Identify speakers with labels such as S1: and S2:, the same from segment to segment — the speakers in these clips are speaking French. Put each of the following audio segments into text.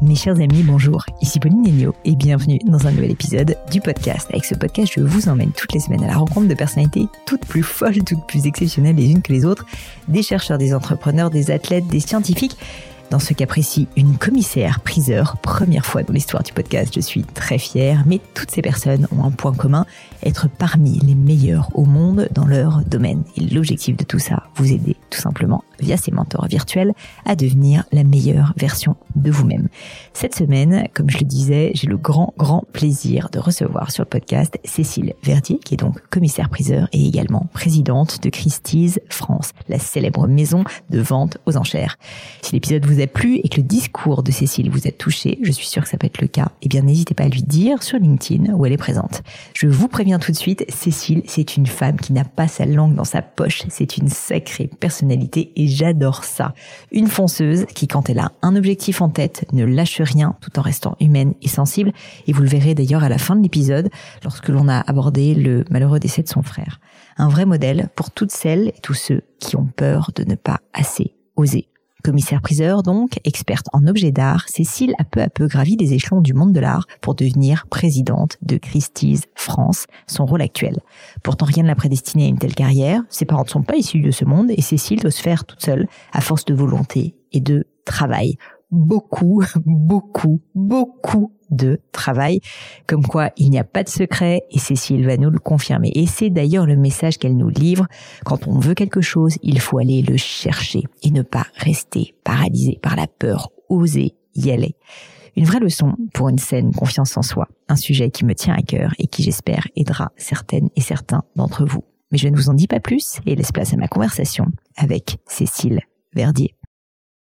S1: Mes chers amis, bonjour. Ici Pauline Negno et bienvenue dans un nouvel épisode du podcast. Avec ce podcast, je vous emmène toutes les semaines à la rencontre de personnalités toutes plus folles, toutes plus exceptionnelles les unes que les autres, des chercheurs, des entrepreneurs, des athlètes, des scientifiques dans ce cas précis, une commissaire priseur, première fois dans l'histoire du podcast, je suis très fière, mais toutes ces personnes ont un point commun, être parmi les meilleurs au monde dans leur domaine. Et l'objectif de tout ça, vous aider tout simplement via ces mentors virtuels à devenir la meilleure version de vous-même. Cette semaine, comme je le disais, j'ai le grand, grand plaisir de recevoir sur le podcast Cécile Verdier, qui est donc commissaire priseur et également présidente de Christie's France, la célèbre maison de vente aux enchères. Si l'épisode vous a plu et que le discours de Cécile vous a touché, je suis sûre que ça peut être le cas, eh bien n'hésitez pas à lui dire sur LinkedIn où elle est présente. Je vous préviens tout de suite, Cécile, c'est une femme qui n'a pas sa langue dans sa poche, c'est une sacrée personnalité et j'adore ça. Une fonceuse qui, quand elle a un objectif en tête, ne lâche rien tout en restant humaine et sensible. Et vous le verrez d'ailleurs à la fin de l'épisode, lorsque l'on a abordé le malheureux décès de son frère. Un vrai modèle pour toutes celles et tous ceux qui ont peur de ne pas assez oser. Commissaire-priseur donc, experte en objets d'art, Cécile a peu à peu gravi des échelons du monde de l'art pour devenir présidente de Christie's France, son rôle actuel. Pourtant rien ne l'a prédestinée à une telle carrière, ses parents ne sont pas issus de ce monde et Cécile doit se faire toute seule à force de volonté et de travail beaucoup, beaucoup, beaucoup de travail. Comme quoi, il n'y a pas de secret et Cécile va nous le confirmer. Et c'est d'ailleurs le message qu'elle nous livre. Quand on veut quelque chose, il faut aller le chercher et ne pas rester paralysé par la peur. Oser y aller. Une vraie leçon pour une saine confiance en soi. Un sujet qui me tient à cœur et qui j'espère aidera certaines et certains d'entre vous. Mais je ne vous en dis pas plus et laisse place à ma conversation avec Cécile Verdier.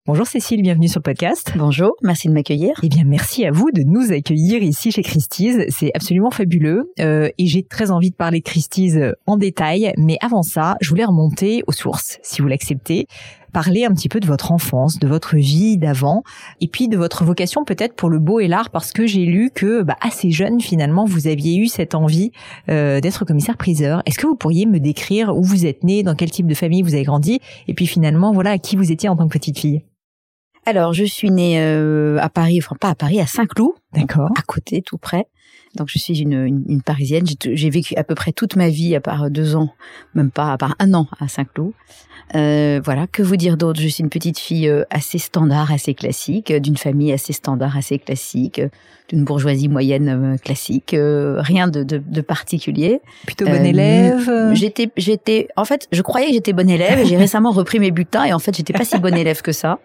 S1: Bonjour Cécile, bienvenue sur le podcast.
S2: Bonjour, merci de m'accueillir.
S1: Eh bien, merci à vous de nous accueillir ici chez Christie's. C'est absolument fabuleux euh, et j'ai très envie de parler de Christie's en détail. Mais avant ça, je voulais remonter aux sources, si vous l'acceptez. Parler un petit peu de votre enfance, de votre vie d'avant, et puis de votre vocation peut-être pour le beau et l'art, parce que j'ai lu que bah, assez jeune finalement vous aviez eu cette envie euh, d'être commissaire-priseur. Est-ce que vous pourriez me décrire où vous êtes né, dans quel type de famille vous avez grandi, et puis finalement voilà à qui vous étiez en tant que petite fille?
S2: Alors, je suis née euh, à Paris, enfin pas à Paris, à Saint-Cloud.
S1: D'accord.
S2: À côté, tout près. Donc, je suis une, une, Parisienne. J'ai vécu à peu près toute ma vie, à part deux ans, même pas, à part un an à Saint-Cloud. Euh, voilà, que vous dire d'autre? Je suis une petite fille euh, assez standard, assez classique, d'une famille assez standard, assez classique, d'une bourgeoisie moyenne classique, rien de, de, de, particulier.
S1: Plutôt bonne élève.
S2: J'étais, j'étais, en fait, je croyais que j'étais bonne élève. J'ai récemment repris mes bulletins et en fait, j'étais pas si bonne élève que ça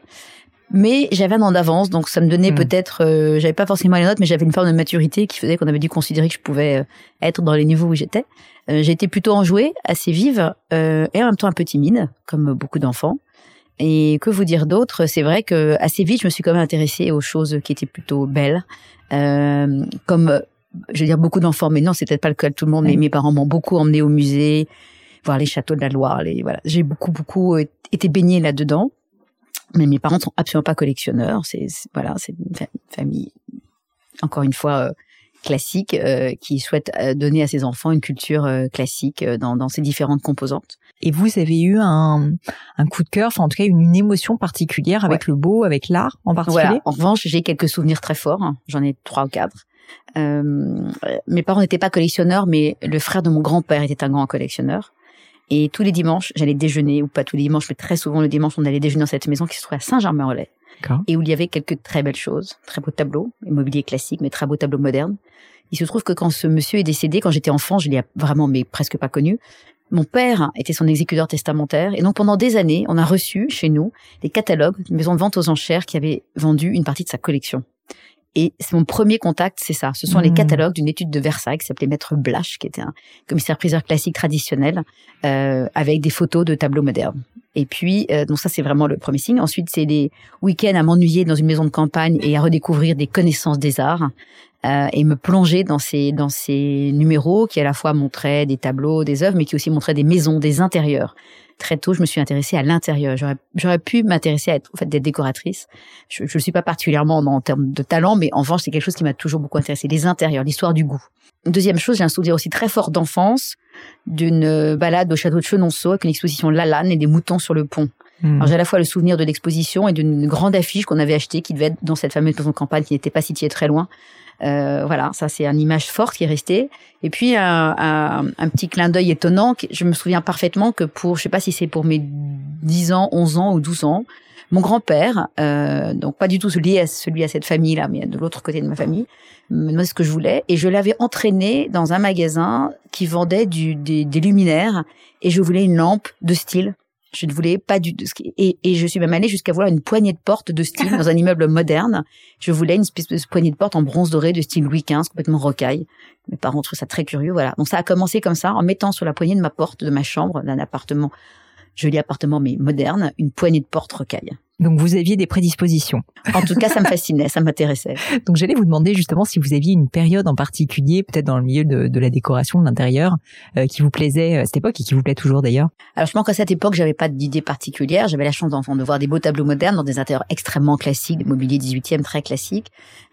S2: mais j'avais un an d'avance, donc ça me donnait hmm. peut-être, euh, j'avais pas forcément les notes, mais j'avais une forme de maturité qui faisait qu'on avait dû considérer que je pouvais euh, être dans les niveaux où j'étais. Euh, j'étais plutôt enjouée, assez vive euh, et en même temps un peu timide, comme beaucoup d'enfants. Et que vous dire d'autre? C'est vrai que assez vite, je me suis quand même intéressée aux choses qui étaient plutôt belles, comme je veux dire beaucoup d'enfants, mais non, c'est peut-être pas le cas de tout le monde. Mais mes parents m'ont beaucoup emmené au musée, voir les châteaux de la Loire. Les, voilà, j'ai beaucoup beaucoup été baignée là-dedans. Mais mes parents sont absolument pas collectionneurs. C'est voilà, c'est une famille encore une fois euh, classique euh, qui souhaite euh, donner à ses enfants une culture classique dans, dans ses différentes composantes.
S1: Et vous avez eu un, un coup de cœur, enfin en tout cas une, une émotion particulière avec le beau, avec l'art en particulier?
S2: En revanche, j'ai quelques souvenirs très forts. J'en ai trois ou quatre. Euh, mes parents n'étaient pas collectionneurs, mais le frère de mon grand-père était un grand collectionneur. Et tous les dimanches, j'allais déjeuner, ou pas tous les dimanches, mais très souvent le dimanche, on allait déjeuner dans cette maison qui se trouvait à Saint-Germain-en-Laye. Et où il y avait quelques très belles choses, très beaux tableaux, immobilier classique, mais très beaux tableaux modernes. Il se trouve que quand ce monsieur est décédé, quand j'étais enfant, je l'ai vraiment, mais presque pas connu, mon père était son exécuteur testamentaire et donc pendant des années, on a reçu chez nous des catalogues d'une maison de vente aux enchères qui avait vendu une partie de sa collection. Et c'est mon premier contact, c'est ça. Ce sont les mmh. catalogues d'une étude de Versailles qui s'appelait Maître Blache, qui était un commissaire-priseur classique traditionnel, euh, avec des photos de tableaux modernes. Et puis, euh, donc ça c'est vraiment le premier signe. Ensuite, c'est des week-ends à m'ennuyer dans une maison de campagne et à redécouvrir des connaissances des arts euh, et me plonger dans ces dans ces numéros qui à la fois montraient des tableaux, des œuvres, mais qui aussi montraient des maisons, des intérieurs très tôt, je me suis intéressée à l'intérieur. J'aurais, pu m'intéresser à être, en fait, d'être décoratrice. Je ne suis pas particulièrement en, termes de talent, mais en revanche, c'est quelque chose qui m'a toujours beaucoup intéressé. Les intérieurs, l'histoire du goût. Deuxième chose, j'ai un souvenir aussi très fort d'enfance d'une euh, balade au château de Chenonceau avec une exposition Lalanne et des moutons sur le pont. Hmm. Alors j'ai à la fois le souvenir de l'exposition et d'une grande affiche qu'on avait achetée qui devait être dans cette fameuse maison de campagne qui n'était pas située très loin euh, voilà, ça c'est une image forte qui est restée. Et puis un, un, petit clin d'œil étonnant. Je me souviens parfaitement que pour, je sais pas si c'est pour mes 10 ans, 11 ans ou 12 ans, mon grand-père, euh, donc pas du tout celui à, celui à cette famille-là, mais de l'autre côté de ma famille, me demandait ce que je voulais. Et je l'avais entraîné dans un magasin qui vendait du, des, des luminaires et je voulais une lampe de style je ne voulais pas du et, et je suis même allée jusqu'à vouloir une poignée de porte de style dans un immeuble moderne. Je voulais une espèce de poignée de porte en bronze doré de style Louis XV, complètement rocaille. Mes parents trouvaient ça très curieux, voilà. Donc ça a commencé comme ça, en mettant sur la poignée de ma porte de ma chambre, d'un appartement, joli appartement mais moderne, une poignée de porte rocaille.
S1: Donc vous aviez des prédispositions.
S2: En tout cas, ça me fascinait, ça m'intéressait.
S1: Donc j'allais vous demander justement si vous aviez une période en particulier, peut-être dans le milieu de, de la décoration de l'intérieur, euh, qui vous plaisait à cette époque et qui vous plaît toujours d'ailleurs.
S2: Alors je pense qu'à cette époque, j'avais pas d'idée particulière. J'avais la chance d'enfant de voir des beaux tableaux modernes dans des intérieurs extrêmement classiques, des mobiliers 18e très classiques.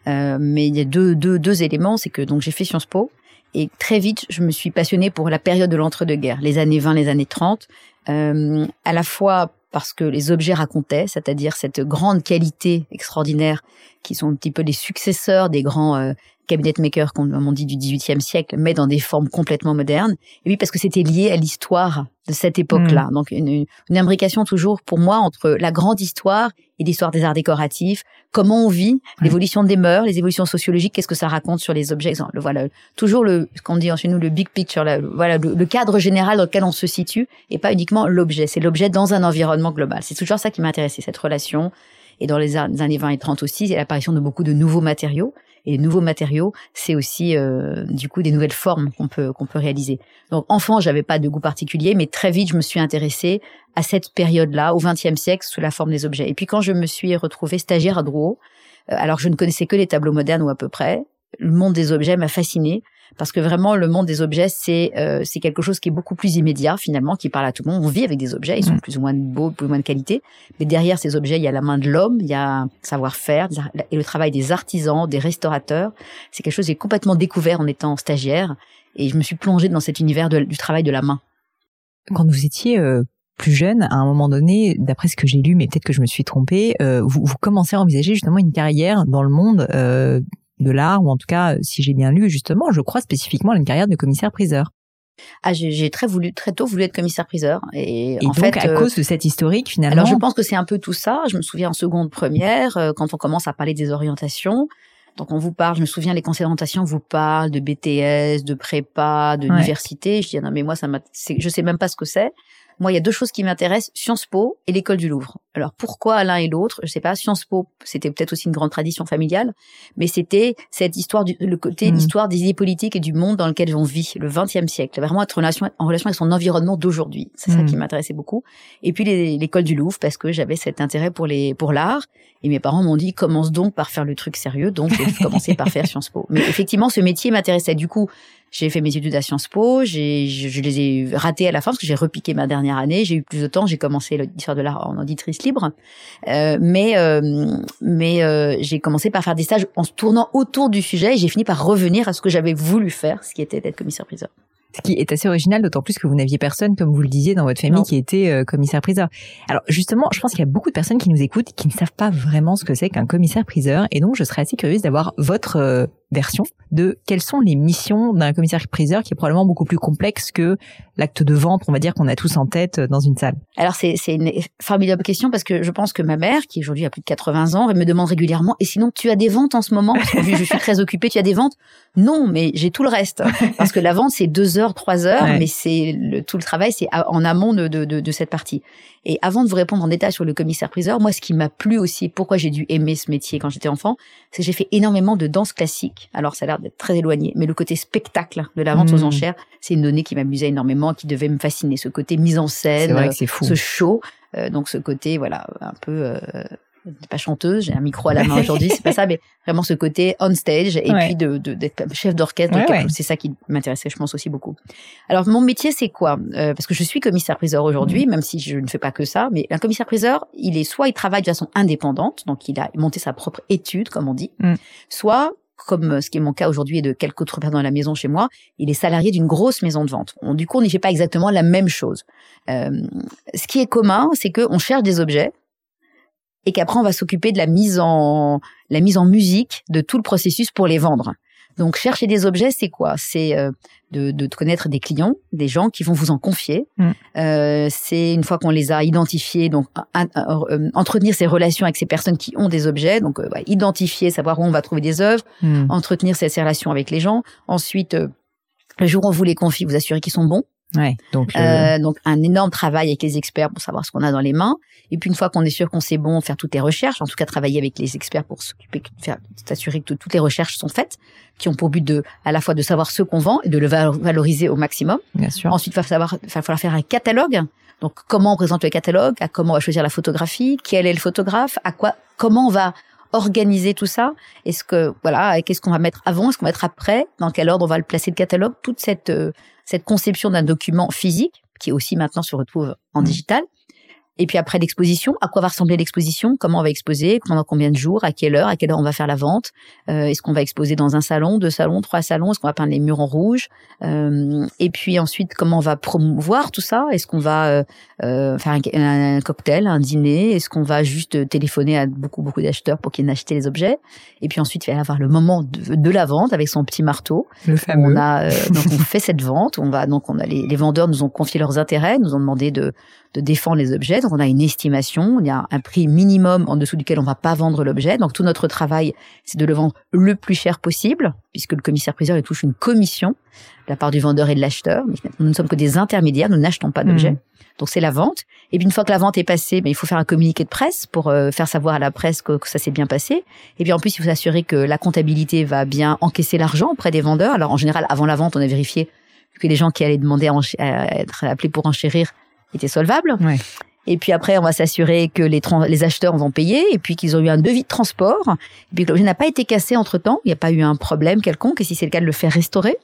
S2: Euh, mais il y a deux, deux, deux éléments, c'est que donc j'ai fait Sciences Po. Et très vite, je me suis passionnée pour la période de l'entre-deux-guerres, les années 20, les années 30, euh, à la fois parce que les objets racontaient, c'est-à-dire cette grande qualité extraordinaire qui sont un petit peu les successeurs des grands euh, cabinet maker qu'on m'a dit du XVIIIe siècle, mais dans des formes complètement modernes. Et oui, parce que c'était lié à l'histoire de cette époque-là. Hmm. Donc une, une, imbrication toujours pour moi entre la grande histoire et l'histoire des arts décoratifs, comment on vit, l'évolution des mœurs, les évolutions sociologiques, qu'est-ce que ça raconte sur les objets. Le, voilà, toujours le, ce qu'on dit chez nous, le big picture, le, voilà, le, cadre général dans lequel on se situe, et pas uniquement l'objet. C'est l'objet dans un environnement global. C'est toujours ça qui m'a intéressé, cette relation. Et dans les années 20 et 30 aussi, a l'apparition de beaucoup de nouveaux matériaux et nouveaux matériaux, c'est aussi euh, du coup des nouvelles formes qu'on peut qu'on peut réaliser. Donc enfant, j'avais pas de goût particulier, mais très vite je me suis intéressée à cette période-là, au XXe siècle, sous la forme des objets. Et puis quand je me suis retrouvée stagiaire à Drouot, euh, alors je ne connaissais que les tableaux modernes ou à peu près, le monde des objets m'a fascinée parce que vraiment le monde des objets c'est euh, c'est quelque chose qui est beaucoup plus immédiat finalement qui parle à tout le monde. On vit avec des objets ils sont mm. plus ou moins beaux plus ou moins de qualité. Mais derrière ces objets il y a la main de l'homme il y a savoir-faire et le travail des artisans des restaurateurs. C'est quelque chose qui est complètement découvert en étant stagiaire. Et je me suis plongée dans cet univers du travail de la main.
S1: Quand vous étiez euh, plus jeune, à un moment donné, d'après ce que j'ai lu, mais peut-être que je me suis trompée, euh, vous, vous, commencez à envisager justement une carrière dans le monde euh, de l'art, ou en tout cas, si j'ai bien lu, justement, je crois spécifiquement à une carrière de commissaire-priseur.
S2: Ah, j'ai très voulu, très tôt voulu être commissaire-priseur.
S1: Et, en donc, fait, à euh, cause de cette historique, finalement.
S2: Alors, je pense que c'est un peu tout ça. Je me souviens en seconde première, euh, quand on commence à parler des orientations. Donc, on vous parle, je me souviens, les conseils d'orientation vous parlent de BTS, de prépa, de l'université. Je dis, ah non, mais moi, ça m'a, je sais même pas ce que c'est. Moi, il y a deux choses qui m'intéressent, Sciences Po et l'école du Louvre. Alors pourquoi l'un et l'autre? Je sais pas. Sciences Po, c'était peut-être aussi une grande tradition familiale, mais c'était cette histoire du le côté hmm. l'histoire des idées politiques et du monde dans lequel on vit, le XXe siècle, vraiment être en relation, en relation avec son environnement d'aujourd'hui. C'est ça qui hmm. m'intéressait beaucoup. Et puis l'école du Louvre parce que j'avais cet intérêt pour les pour l'art et mes parents m'ont dit commence donc par faire le truc sérieux. Donc j'ai commencé par faire Sciences Po. Mais effectivement, ce métier m'intéressait. Du coup, j'ai fait mes études à Sciences Po, j'ai, je, les ai ratées à la fin parce que j'ai repiqué ma dernière année. J'ai eu plus de temps, j'ai commencé l'histoire de l'art en auditrice libre, euh, mais euh, mais euh, j'ai commencé par faire des stages en se tournant autour du sujet et j'ai fini par revenir à ce que j'avais voulu faire, ce qui était d'être commissaire-priseur.
S1: Ce qui est assez original, d'autant plus que vous n'aviez personne, comme vous le disiez, dans votre famille qui était euh, commissaire-priseur. Alors justement, je pense qu'il y a beaucoup de personnes qui nous écoutent qui ne savent pas vraiment ce que c'est qu'un commissaire-priseur, et donc je serais assez curieuse d'avoir votre version de quelles sont les missions d'un commissaire-priseur qui est probablement beaucoup plus complexe que l'acte de vente, on va dire, qu'on a tous en tête dans une salle.
S2: Alors c'est une formidable question parce que je pense que ma mère, qui aujourd'hui a plus de 80 ans, elle me demande régulièrement, et sinon tu as des ventes en ce moment Parce que je suis très occupée, tu as des ventes Non, mais j'ai tout le reste. Parce que la vente, c'est deux heures, trois heures, mais c'est tout le travail, c'est en amont de, de, de, de cette partie. Et avant de vous répondre en détail sur le commissaire-priseur, moi, ce qui m'a plu aussi, pourquoi j'ai dû aimer ce métier quand j'étais enfant, c'est que j'ai fait énormément de danse classique. Alors, ça a l'air d'être très éloigné, mais le côté spectacle de la vente aux mmh. enchères, c'est une donnée qui m'amusait énormément, qui devait me fasciner. Ce côté mise en scène, ce show, euh, donc ce côté, voilà, un peu euh, pas chanteuse, j'ai un micro à la main aujourd'hui, c'est pas ça, mais vraiment ce côté on stage et puis de d'être chef d'orchestre, c'est ça qui m'intéressait, je pense aussi beaucoup. Alors mon métier c'est quoi? Euh, Parce que je suis commissaire priseur aujourd'hui, mm. même si je ne fais pas que ça, mais un commissaire priseur, il est soit il travaille de façon indépendante, donc il a monté sa propre étude, comme on dit, mm. soit comme ce qui est mon cas aujourd'hui et de quelques autres personnes dans la maison chez moi, il est salarié d'une grosse maison de vente. du coup, on n'y fait pas exactement la même chose. Euh, ce qui est commun, c'est qu'on cherche des objets, et qu'après on va s'occuper de la mise en musique de tout le processus pour les vendre. Donc chercher des objets, c'est quoi? C'est euh, de, de, connaître des clients, des gens qui vont vous en confier. Mm. Euh, c'est une fois qu'on les a identifiés, donc euh, entretenir ces relations avec ces personnes qui ont des objets. Donc euh, identifier, savoir où on va trouver des œuvres, mm. entretenir ces, ces, relations avec les gens. Ensuite, le jour où on vous les confie, vous assurer qu'ils sont bons.
S1: Ouais, donc,
S2: euh... donc un énorme travail avec les experts pour savoir ce qu'on a dans les mains. Et puis une fois qu'on est sûr qu'on sait bon, faire toutes les recherches, en tout cas travailler avec les experts pour s'occuper, s'assurer que toutes les recherches sont faites, qui ont pour but de, à la fois de savoir ce qu'on vend et de le valoriser au maximum.
S1: Bien sûr.
S2: Ensuite, il va savoir, il va falloir faire un catalogue. Donc comment on présente le catalogue, à comment on va choisir la photographie, quel est le photographe, à quoi, comment on va organiser tout ça Est-ce que voilà, qu'est-ce qu'on va mettre avant, est-ce qu'on va mettre après Dans quel ordre on va le placer le catalogue Toute cette euh, cette conception d'un document physique qui aussi maintenant se retrouve en mmh. digital. Et puis après l'exposition, à quoi va ressembler l'exposition Comment on va exposer Pendant combien de jours À quelle heure À quelle heure on va faire la vente euh, Est-ce qu'on va exposer dans un salon, deux salons, trois salons Est-ce qu'on va peindre les murs en rouge euh, Et puis ensuite, comment on va promouvoir tout ça Est-ce qu'on va euh, euh faire un, cocktail, un dîner Est-ce qu'on va juste téléphoner à beaucoup beaucoup d'acheteurs pour qu'ils acheter les objets Et puis ensuite, il va y avoir le moment de, la vente avec son petit marteau.
S1: Le fameux.
S2: On a euh, donc on fait cette vente. On va donc on a les, les vendeurs nous ont confié leurs intérêts, nous ont demandé de de défendre les objets. Donc on a une estimation, il y a un prix minimum en dessous duquel on va pas vendre l'objet. Donc tout notre travail, c'est de le vendre le plus cher possible, puisque le commissaire-priseur il touche une commission de la part du vendeur et de l'acheteur. Nous ne sommes que des intermédiaires, nous n'achetons pas d'objets. Mmh. Donc c'est la vente. Et puis une fois que la vente est passée, ben, il faut faire un communiqué de presse pour euh, faire savoir à la presse que, ça s'est bien passé. Et puis en plus, il faut s'assurer que la comptabilité va bien encaisser l'argent auprès des vendeurs. Alors en général, avant la vente, on a vérifié que les gens qui allaient demander à, être appelés pour enchérir était solvable. Et puis après, on va s'assurer que les, les acheteurs vont payer et puis qu'ils ont eu un devis de transport. Et puis que l'objet n'a pas été cassé entre temps. Il n'y a pas eu un problème quelconque. Et si c'est le cas, de le faire restaurer.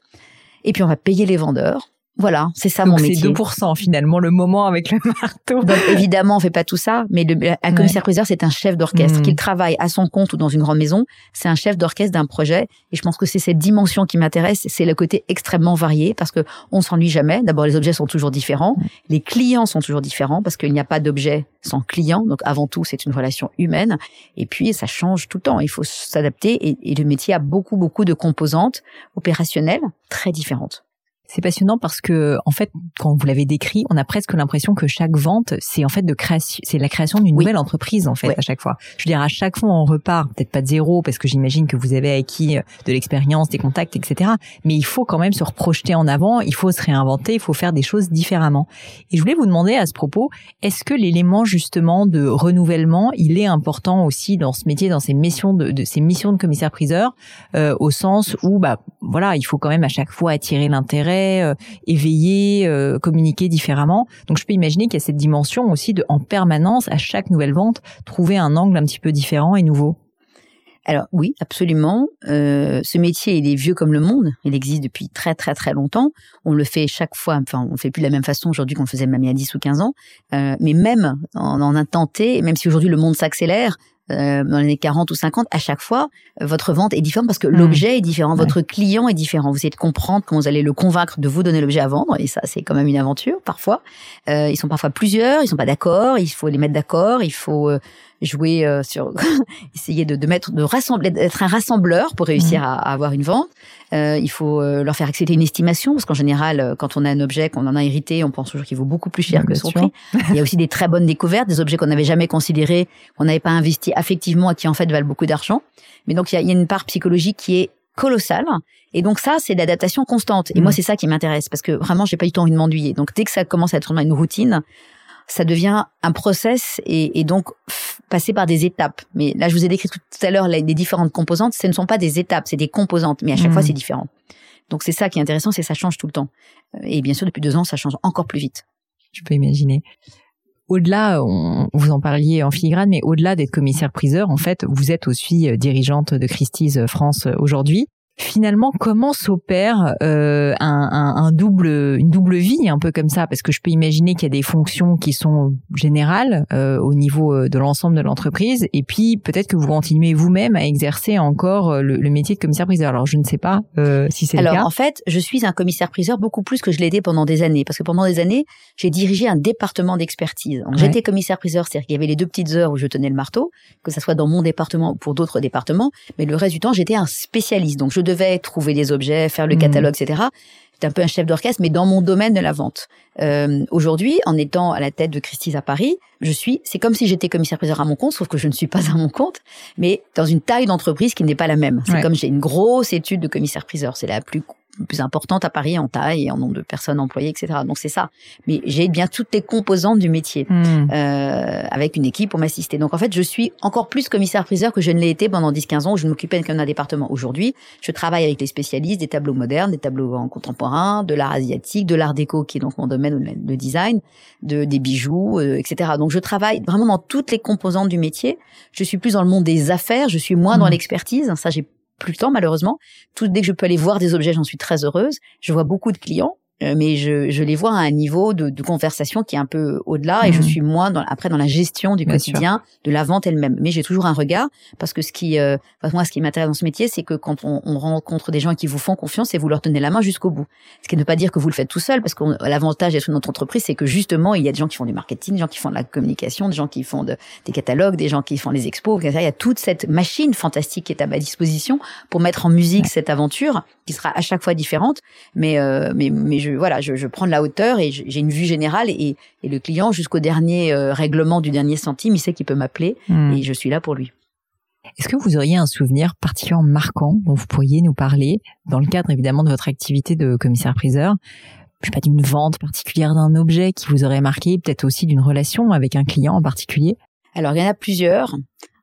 S2: Et puis on va payer les vendeurs. Voilà, c'est ça mon métier.
S1: C'est 2% finalement le moment avec le marteau.
S2: Donc évidemment, on fait pas tout ça, mais le, un commissaire priseur c'est un chef d'orchestre mmh. qu'il travaille à son compte ou dans une grande maison. C'est un chef d'orchestre d'un projet, et je pense que c'est cette dimension qui m'intéresse. C'est le côté extrêmement varié parce que on s'ennuie jamais. D'abord, les objets sont toujours différents, mmh. les clients sont toujours différents parce qu'il n'y a pas d'objet sans client. Donc avant tout, c'est une relation humaine, et puis ça change tout le temps. Il faut s'adapter, et, et le métier a beaucoup beaucoup de composantes opérationnelles très différentes.
S1: C'est passionnant parce que, en fait, quand vous l'avez décrit, on a presque l'impression que chaque vente, c'est en fait de création, c'est la création d'une nouvelle entreprise, en fait, à chaque fois. Je veux dire, à chaque fois, on repart, peut-être pas de zéro, parce que j'imagine que vous avez acquis euh, de l'expérience, des contacts, etc. Mais il faut quand même se reprojeter en avant, il faut se réinventer, il faut faire des choses différemment. Et je voulais vous demander à ce propos, est-ce que l'élément, justement, de renouvellement, il est important aussi dans ce métier, dans ces missions de, de ces missions de commissaire-priseur, euh, au sens où, bah, voilà, il faut quand même à chaque fois attirer l'intérêt, euh, éveiller, euh, communiquer différemment. Donc je peux imaginer qu'il y a cette dimension aussi de en permanence à chaque nouvelle vente trouver un angle un petit peu différent et nouveau.
S2: Alors oui, absolument. Euh, ce métier, il est vieux comme le monde. Il existe depuis très très très longtemps. On le fait chaque fois. Enfin, on le fait plus de la même façon aujourd'hui qu'on le faisait même il y a 10 ou 15 ans. mais même en, en un tenté, même si aujourd'hui le monde s'accélère, euh, dans les années 40 ou 50, à chaque fois, euh, votre vente est différente parce que mmh. l'objet est différent, votre client est différent. Vous essayez de comprendre comment vous allez le convaincre de vous donner l'objet à vendre, et ça, c'est quand même une aventure parfois. Euh, ils sont parfois plusieurs, ils sont pas d'accord, il faut les mettre d'accord, il faut jouer euh, sur, essayer de, de mettre, de rassembler, d'être un rassembleur pour réussir mmh. à, avoir une vente. Euh, il faut euh, leur faire accepter une estimation parce qu'en général, euh, quand on a un objet qu'on en a hérité, on pense toujours qu'il vaut beaucoup plus cher que son prix. Il y a aussi des très bonnes découvertes, des objets qu'on n'avait jamais considérés, qu'on n'avait pas investi affectivement et qui en fait valent beaucoup d'argent. Mais donc il y a, il y a une part psychologique qui est colossale. Et donc ça, c'est l'adaptation constante. Et moi, mmh. c'est ça qui m'intéresse parce que vraiment, j'ai pas eu le temps de m'ennuyer. Donc dès que ça commence à être une routine, ça devient un process et, et, donc passer par des étapes. Mais là, je vous ai décrit tout à l'heure les, différentes composantes. Ce ne sont pas des étapes, c'est des composantes, mais à chaque fois, mmh. c'est différent. Donc c'est ça qui est intéressant, c'est que ça change tout le temps. Et bien sûr, depuis deux ans, ça change encore plus vite.
S1: Je peux imaginer. Au-delà, on, vous en parliez en filigrane, mais au-delà d'être commissaire-priseur, en fait, vous êtes aussi euh, dirigeante de Christie's France euh, aujourd'hui finalement comment s'opère euh, un, un, un, double une double vie un peu comme ça? Parce que je peux imaginer qu'il y a des fonctions qui sont générales euh, au niveau euh, de l'ensemble de l'entreprise. Et puis peut-être que vous continuez vous-même à exercer encore euh, le, métier de commissaire priseur alors je ne sais pas euh, si c'est le cas.
S2: alors en fait je suis un commissaire priseur beaucoup plus que je l'ai été pendant des années. Parce que pendant des années j'ai dirigé un département d'expertise. J'étais commissaire priseur c'est-à-dire qu'il y avait les deux petites heures où je tenais le marteau que ça soit dans mon département ou pour d'autres départements. Mais le reste du temps j'étais un spécialiste. Donc je devais trouver des objets, faire le mmh. catalogue, etc. J'étais un peu un chef d'orchestre, mais dans mon domaine de la vente. Euh, Aujourd'hui, en étant à la tête de Christie's à Paris, je suis, c'est comme si j'étais commissaire-priseur à mon compte, sauf que je ne suis pas à mon compte, mais dans une taille d'entreprise qui n'est pas la même. C'est comme j'ai une grosse étude de commissaire-priseur. C'est la plus plus importante à Paris en taille et en nombre de personnes employées, etc. Donc c'est ça. Mais j'ai bien toutes les composantes du métier hmm. euh, avec une équipe pour m'assister. Donc en fait, je suis encore plus commissaire-priseur que je ne l'ai été pendant 10-15 ans où je ne m'occupais d'un département. Aujourd'hui, je travaille avec les spécialistes des tableaux modernes, des tableaux en contemporain, de l'art asiatique, de l'art déco qui est donc mon domaine, de design, de des bijoux, euh, etc. Donc je travaille vraiment dans toutes les composantes du métier. Je suis plus dans le monde des affaires, je suis moins dans hmm. l'expertise. Ça, j'ai plus le temps malheureusement. Tout dès que je peux aller voir des objets, j'en suis très heureuse. Je vois beaucoup de clients mais je, je, les vois à un niveau de, de conversation qui est un peu au-delà et je mhm. suis moins dans, après dans la gestion du quotidien de la vente elle-même. Mais j'ai toujours un regard parce que ce qui, euh, moi, ce qui m'intéresse dans ce métier, c'est que quand on, on, rencontre des gens qui vous font confiance et vous leur tenez la main jusqu'au bout. Ce qui ne veut pas dire que vous le faites tout seul parce que l'avantage d'être notre entreprise, c'est que justement, il y a des gens qui font du marketing, des gens qui font de la communication, des gens qui font de, des catalogues, des gens qui font les expos. Il y a toute cette machine fantastique qui est à ma disposition pour mettre en musique cette aventure qui sera à chaque fois différente. Mais, euh, mais, mais je, voilà, je, je, prends de la hauteur et j'ai une vue générale et, et le client jusqu'au dernier euh, règlement du dernier centime, il sait qu'il peut m'appeler hmm. et je suis là pour lui.
S1: Est-ce que vous auriez un souvenir particulièrement marquant dont vous pourriez nous parler dans le cadre évidemment de votre activité de commissaire-priseur? Je sais pas d'une vente particulière d'un objet qui vous aurait marqué, peut-être aussi d'une relation avec un client en particulier?
S2: Alors il y en a plusieurs.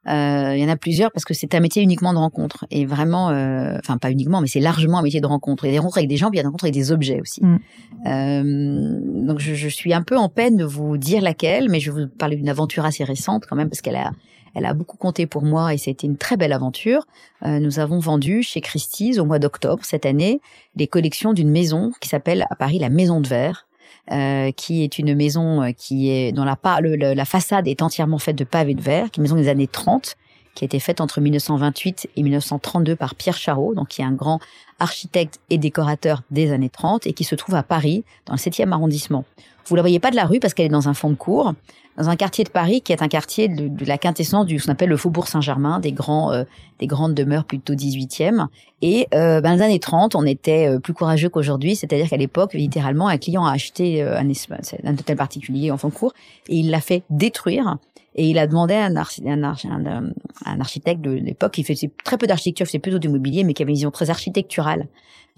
S2: Euh, il y en a plusieurs parce que c'est un métier uniquement de rencontre et vraiment, euh, enfin pas uniquement, mais c'est largement un métier de rencontre. Il y a des rencontres avec des gens, puis il y a des rencontres avec des objets aussi. Mm. Euh, donc je, je, suis un peu en peine de vous dire laquelle, mais je vais vous parler d'une aventure assez récente quand même parce qu'elle a, elle a beaucoup compté pour moi et c'était une très belle aventure. Euh, nous avons vendu chez Christie's au mois d'octobre cette année les collections d'une maison qui s'appelle à Paris la Maison de Verre. Euh, qui est une maison euh, qui est dont la, la façade est entièrement faite de pavés de verre, qui est une maison des années 30, qui a été faite entre 1928 et 1932 par Pierre Charot, donc qui est un grand architecte et décorateur des années 30 et qui se trouve à Paris, dans le 7e arrondissement. Vous la voyez pas de la rue parce qu'elle est dans un fond de cour, dans un quartier de Paris qui est un quartier de, la quintessence du ce qu'on appelle le Faubourg Saint-Germain, des grands, euh, des grandes demeures plutôt 18e. Et euh, ben, dans les années 30, on était euh, plus courageux qu'aujourd'hui, c'est-à-dire qu'à l'époque, littéralement, un client a acheté un, un hôtel particulier en fond de cour et il l'a fait détruire et il a demandé à un, architecte de l'époque qui faisait très peu d'architecture, faisait plutôt du mobilier, mais qui avait une vision très architecturale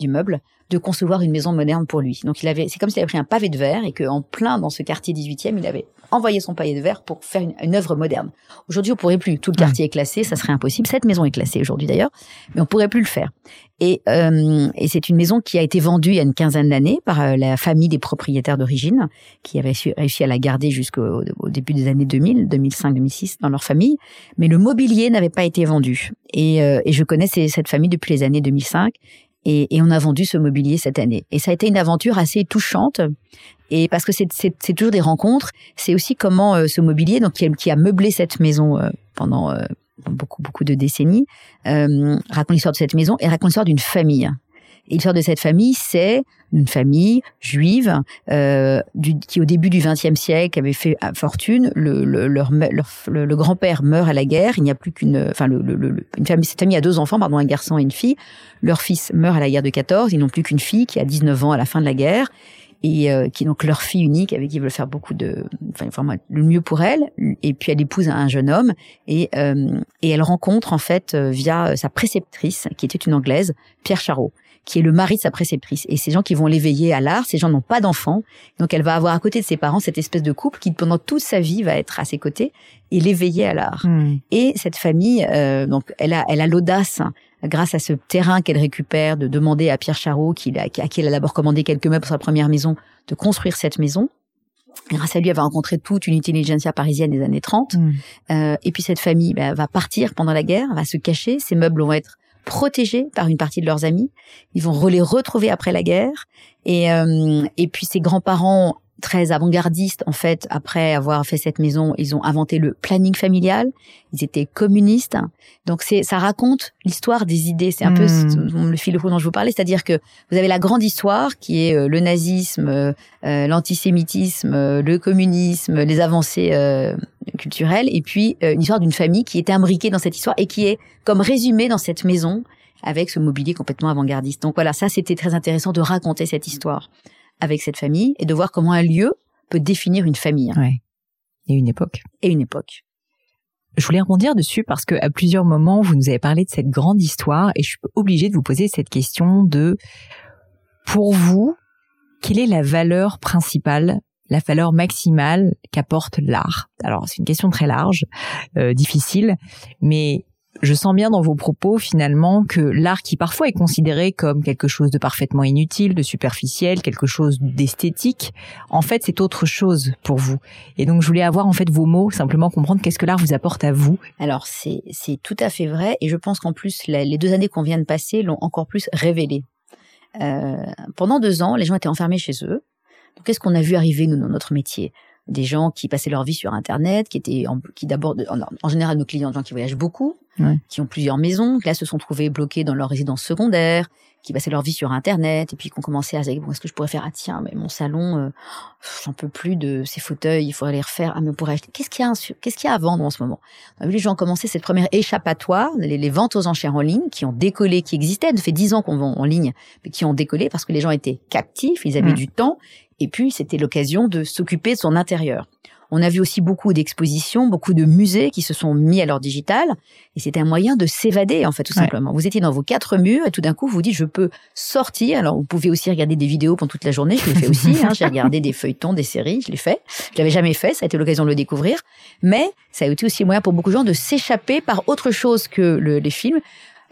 S2: du meuble, de concevoir une maison moderne pour lui. Donc il avait, c'est comme s'il avait pris un pavé de verre et qu'en plein dans ce quartier 18e, il avait envoyé son pavé de verre pour faire une, une œuvre moderne. Aujourd'hui, on pourrait plus. Tout le quartier est classé, ça serait impossible. Cette maison est classée aujourd'hui d'ailleurs, mais on pourrait plus le faire. Et, euh, et c'est une maison qui a été vendue il y a une quinzaine d'années par euh, la famille des propriétaires d'origine, qui avait réussi à la garder jusqu'au début des années 2000, 2005, 2006 dans leur famille. Mais le mobilier n'avait pas été vendu. Et, euh, et je connais cette famille depuis les années 2005. Et, et, on a vendu ce mobilier cette année. Et ça a été une aventure assez touchante. Et parce que c'est toujours des rencontres, c'est aussi comment euh, ce mobilier, donc qui a, qui a, meublé cette maison euh, pendant euh, beaucoup beaucoup de décennies, raconte l'histoire de cette maison et raconte l'histoire d'une famille Et l'histoire de cette famille, c'est une famille juive euh, du, qui, au début du XXe siècle, avait fait fortune. Le, le, leur, le, grand-père meurt à la guerre. Il n'y a plus qu'une, enfin, le, une famille, cette famille a deux enfants, pardon, un garçon et une fille. Leur fils meurt à la guerre de 14. Ils n'ont plus qu'une fille qui a 19 ans à la fin de la guerre et euh, qui est donc leur fille unique avec qui ils veulent faire beaucoup de enfin le mieux pour elle et puis elle épouse un jeune homme et euh, et elle rencontre en fait euh, via sa préceptrice qui était une anglaise Pierre Charot qui est le mari de sa préceptrice et ces gens qui vont l'éveiller à l'art ces gens n'ont pas d'enfants donc elle va avoir à côté de ses parents cette espèce de couple qui pendant toute sa vie va être à ses côtés et l'éveiller à l'art hmm. et cette famille donc elle a elle a l'audace grâce à ce terrain qu'elle récupère, de demander à Pierre Charot, qui, à qui elle a d'abord commandé quelques meubles pour sa première maison, de construire cette maison. Grâce à lui, elle va rencontrer toute une intelligentsia parisienne des années 30. Mm. Euh, et puis cette famille bah, va partir pendant la guerre, va se cacher. Ces meubles vont être protégés par une partie de leurs amis. Ils vont les retrouver après la guerre. Et, euh, et puis ses grands-parents très avant-gardistes en fait après avoir fait cette maison ils ont inventé le planning familial ils étaient communistes donc c'est ça raconte l'histoire des idées c'est un peu hmm. le fil rouge dont je vous parlais c'est-à-dire que vous avez la grande histoire qui est euh, le nazisme euh, euh, l'antisémitisme le communisme les avancées culturelles et puis une histoire d'une famille qui était imbriquée dans cette histoire et qui est comme résumée dans cette maison avec ce mobilier complètement avant-gardiste donc voilà ça c'était très intéressant de raconter cette histoire avec cette famille et de voir comment un lieu peut définir une famille.
S1: Ouais. Et une époque.
S2: Et une époque.
S1: Je voulais rebondir dessus parce que à plusieurs moments vous nous avez parlé de cette grande histoire et je suis obligée de vous poser cette question de pour vous quelle est la valeur principale la valeur maximale qu'apporte l'art. Alors c'est une question très large, euh, difficile, mais je sens bien dans vos propos finalement que l'art qui parfois est considéré comme quelque chose de parfaitement inutile, de superficiel, quelque chose d'esthétique, en fait c'est autre chose pour vous. Et donc je voulais avoir en fait vos mots, simplement comprendre qu'est-ce que l'art vous apporte à vous.
S2: Alors c'est tout à fait vrai et je pense qu'en plus les deux années qu'on vient de passer l'ont encore plus révélé. Euh, pendant deux ans, les gens étaient enfermés chez eux. Qu'est-ce qu'on a vu arriver nous dans notre métier? Des gens qui passaient leur vie sur Internet, qui étaient en, qui d'abord, en, général, nos clients, des gens qui voyagent beaucoup, qui ont plusieurs maisons, qui là se sont trouvés bloqués dans leur résidence secondaire, qui passaient leur vie sur Internet, et puis qui ont commencé à se dire, bon, est-ce que je pourrais faire, ah tiens, mais mon salon, euh, j'en peux plus de ces fauteuils, il faudrait les refaire, ah mais on pourrait acheter, qu'est-ce qu'il y a, qu'est-ce qu'il y a à vendre en ce moment? On a vu les gens commencer cette première échappatoire, les, ventes aux enchères en ligne, qui ont décollé, qui existaient, ça fait dix ans qu'on vend en ligne, mais qui ont décollé parce que les gens étaient captifs, ils avaient du temps, et puis, c'était l'occasion de s'occuper de son intérieur. On a vu aussi beaucoup d'expositions, beaucoup de musées qui se sont mis à leur digital. Et c'était un moyen de s'évader, en fait, tout simplement. Vous étiez dans vos quatre murs et tout d'un coup, vous dites, je peux sortir. Alors, vous pouvez aussi regarder des vidéos pendant toute la journée. Je l'ai fait aussi. Hein. J'ai regardé des feuilletons, des séries. Je l'ai fait. Je l'avais jamais fait. Ça a été l'occasion de le découvrir. Mais ça a été aussi un moyen pour beaucoup de gens de s'échapper par autre chose que les films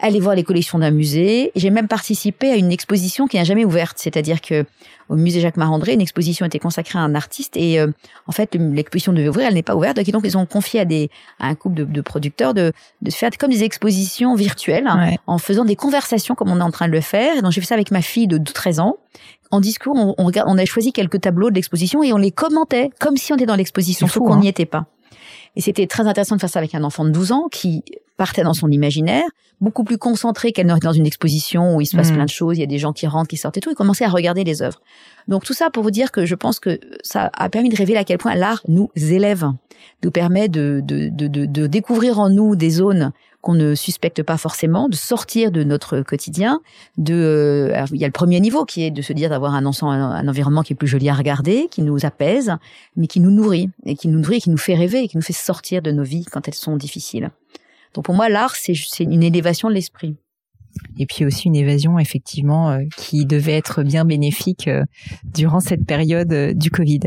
S2: aller voir les collections d'un musée. J'ai même participé à une exposition qui n'a jamais ouverte, c'est-à-dire que au musée Jacques Marandré, une exposition était consacrée à un artiste et euh, en fait l'exposition devait ouvrir, elle n'est pas ouverte, donc, donc ils ont confié à des à un couple de, de producteurs de, de faire comme des expositions virtuelles en faisant des conversations comme on est en train de le faire. Et donc j'ai fait ça avec ma fille de 13 ans. En discours, on, on, on a choisi quelques tableaux de l'exposition et on les commentait comme si on était dans l'exposition, sauf qu'on hein. n'y était pas. Et c'était très intéressant de faire ça avec un enfant de 12 ans qui partait dans son imaginaire, beaucoup plus concentré qu'elle n'aurait dans une exposition où il se passe mm. plein de choses, il y a des gens qui rentrent, qui sortent et tout, et commençait à regarder les œuvres. Donc tout ça pour vous dire que je pense que ça a permis de révéler à quel point l'art nous élève, nous permet de, de, de, de découvrir en nous des zones qu'on ne suspecte pas forcément, de sortir de notre quotidien. De, euh, il y a le premier niveau qui est de se dire d'avoir un, un, environnement qui est plus joli à regarder, qui nous apaise, mais qui nous nourrit et qui nous nourrit, et qui nous fait rêver et qui nous fait sortir de nos vies quand elles sont difficiles. Donc pour moi, l'art, c'est une élévation de l'esprit.
S1: Et puis aussi une évasion effectivement euh, qui devait être bien bénéfique euh, durant cette période du Covid.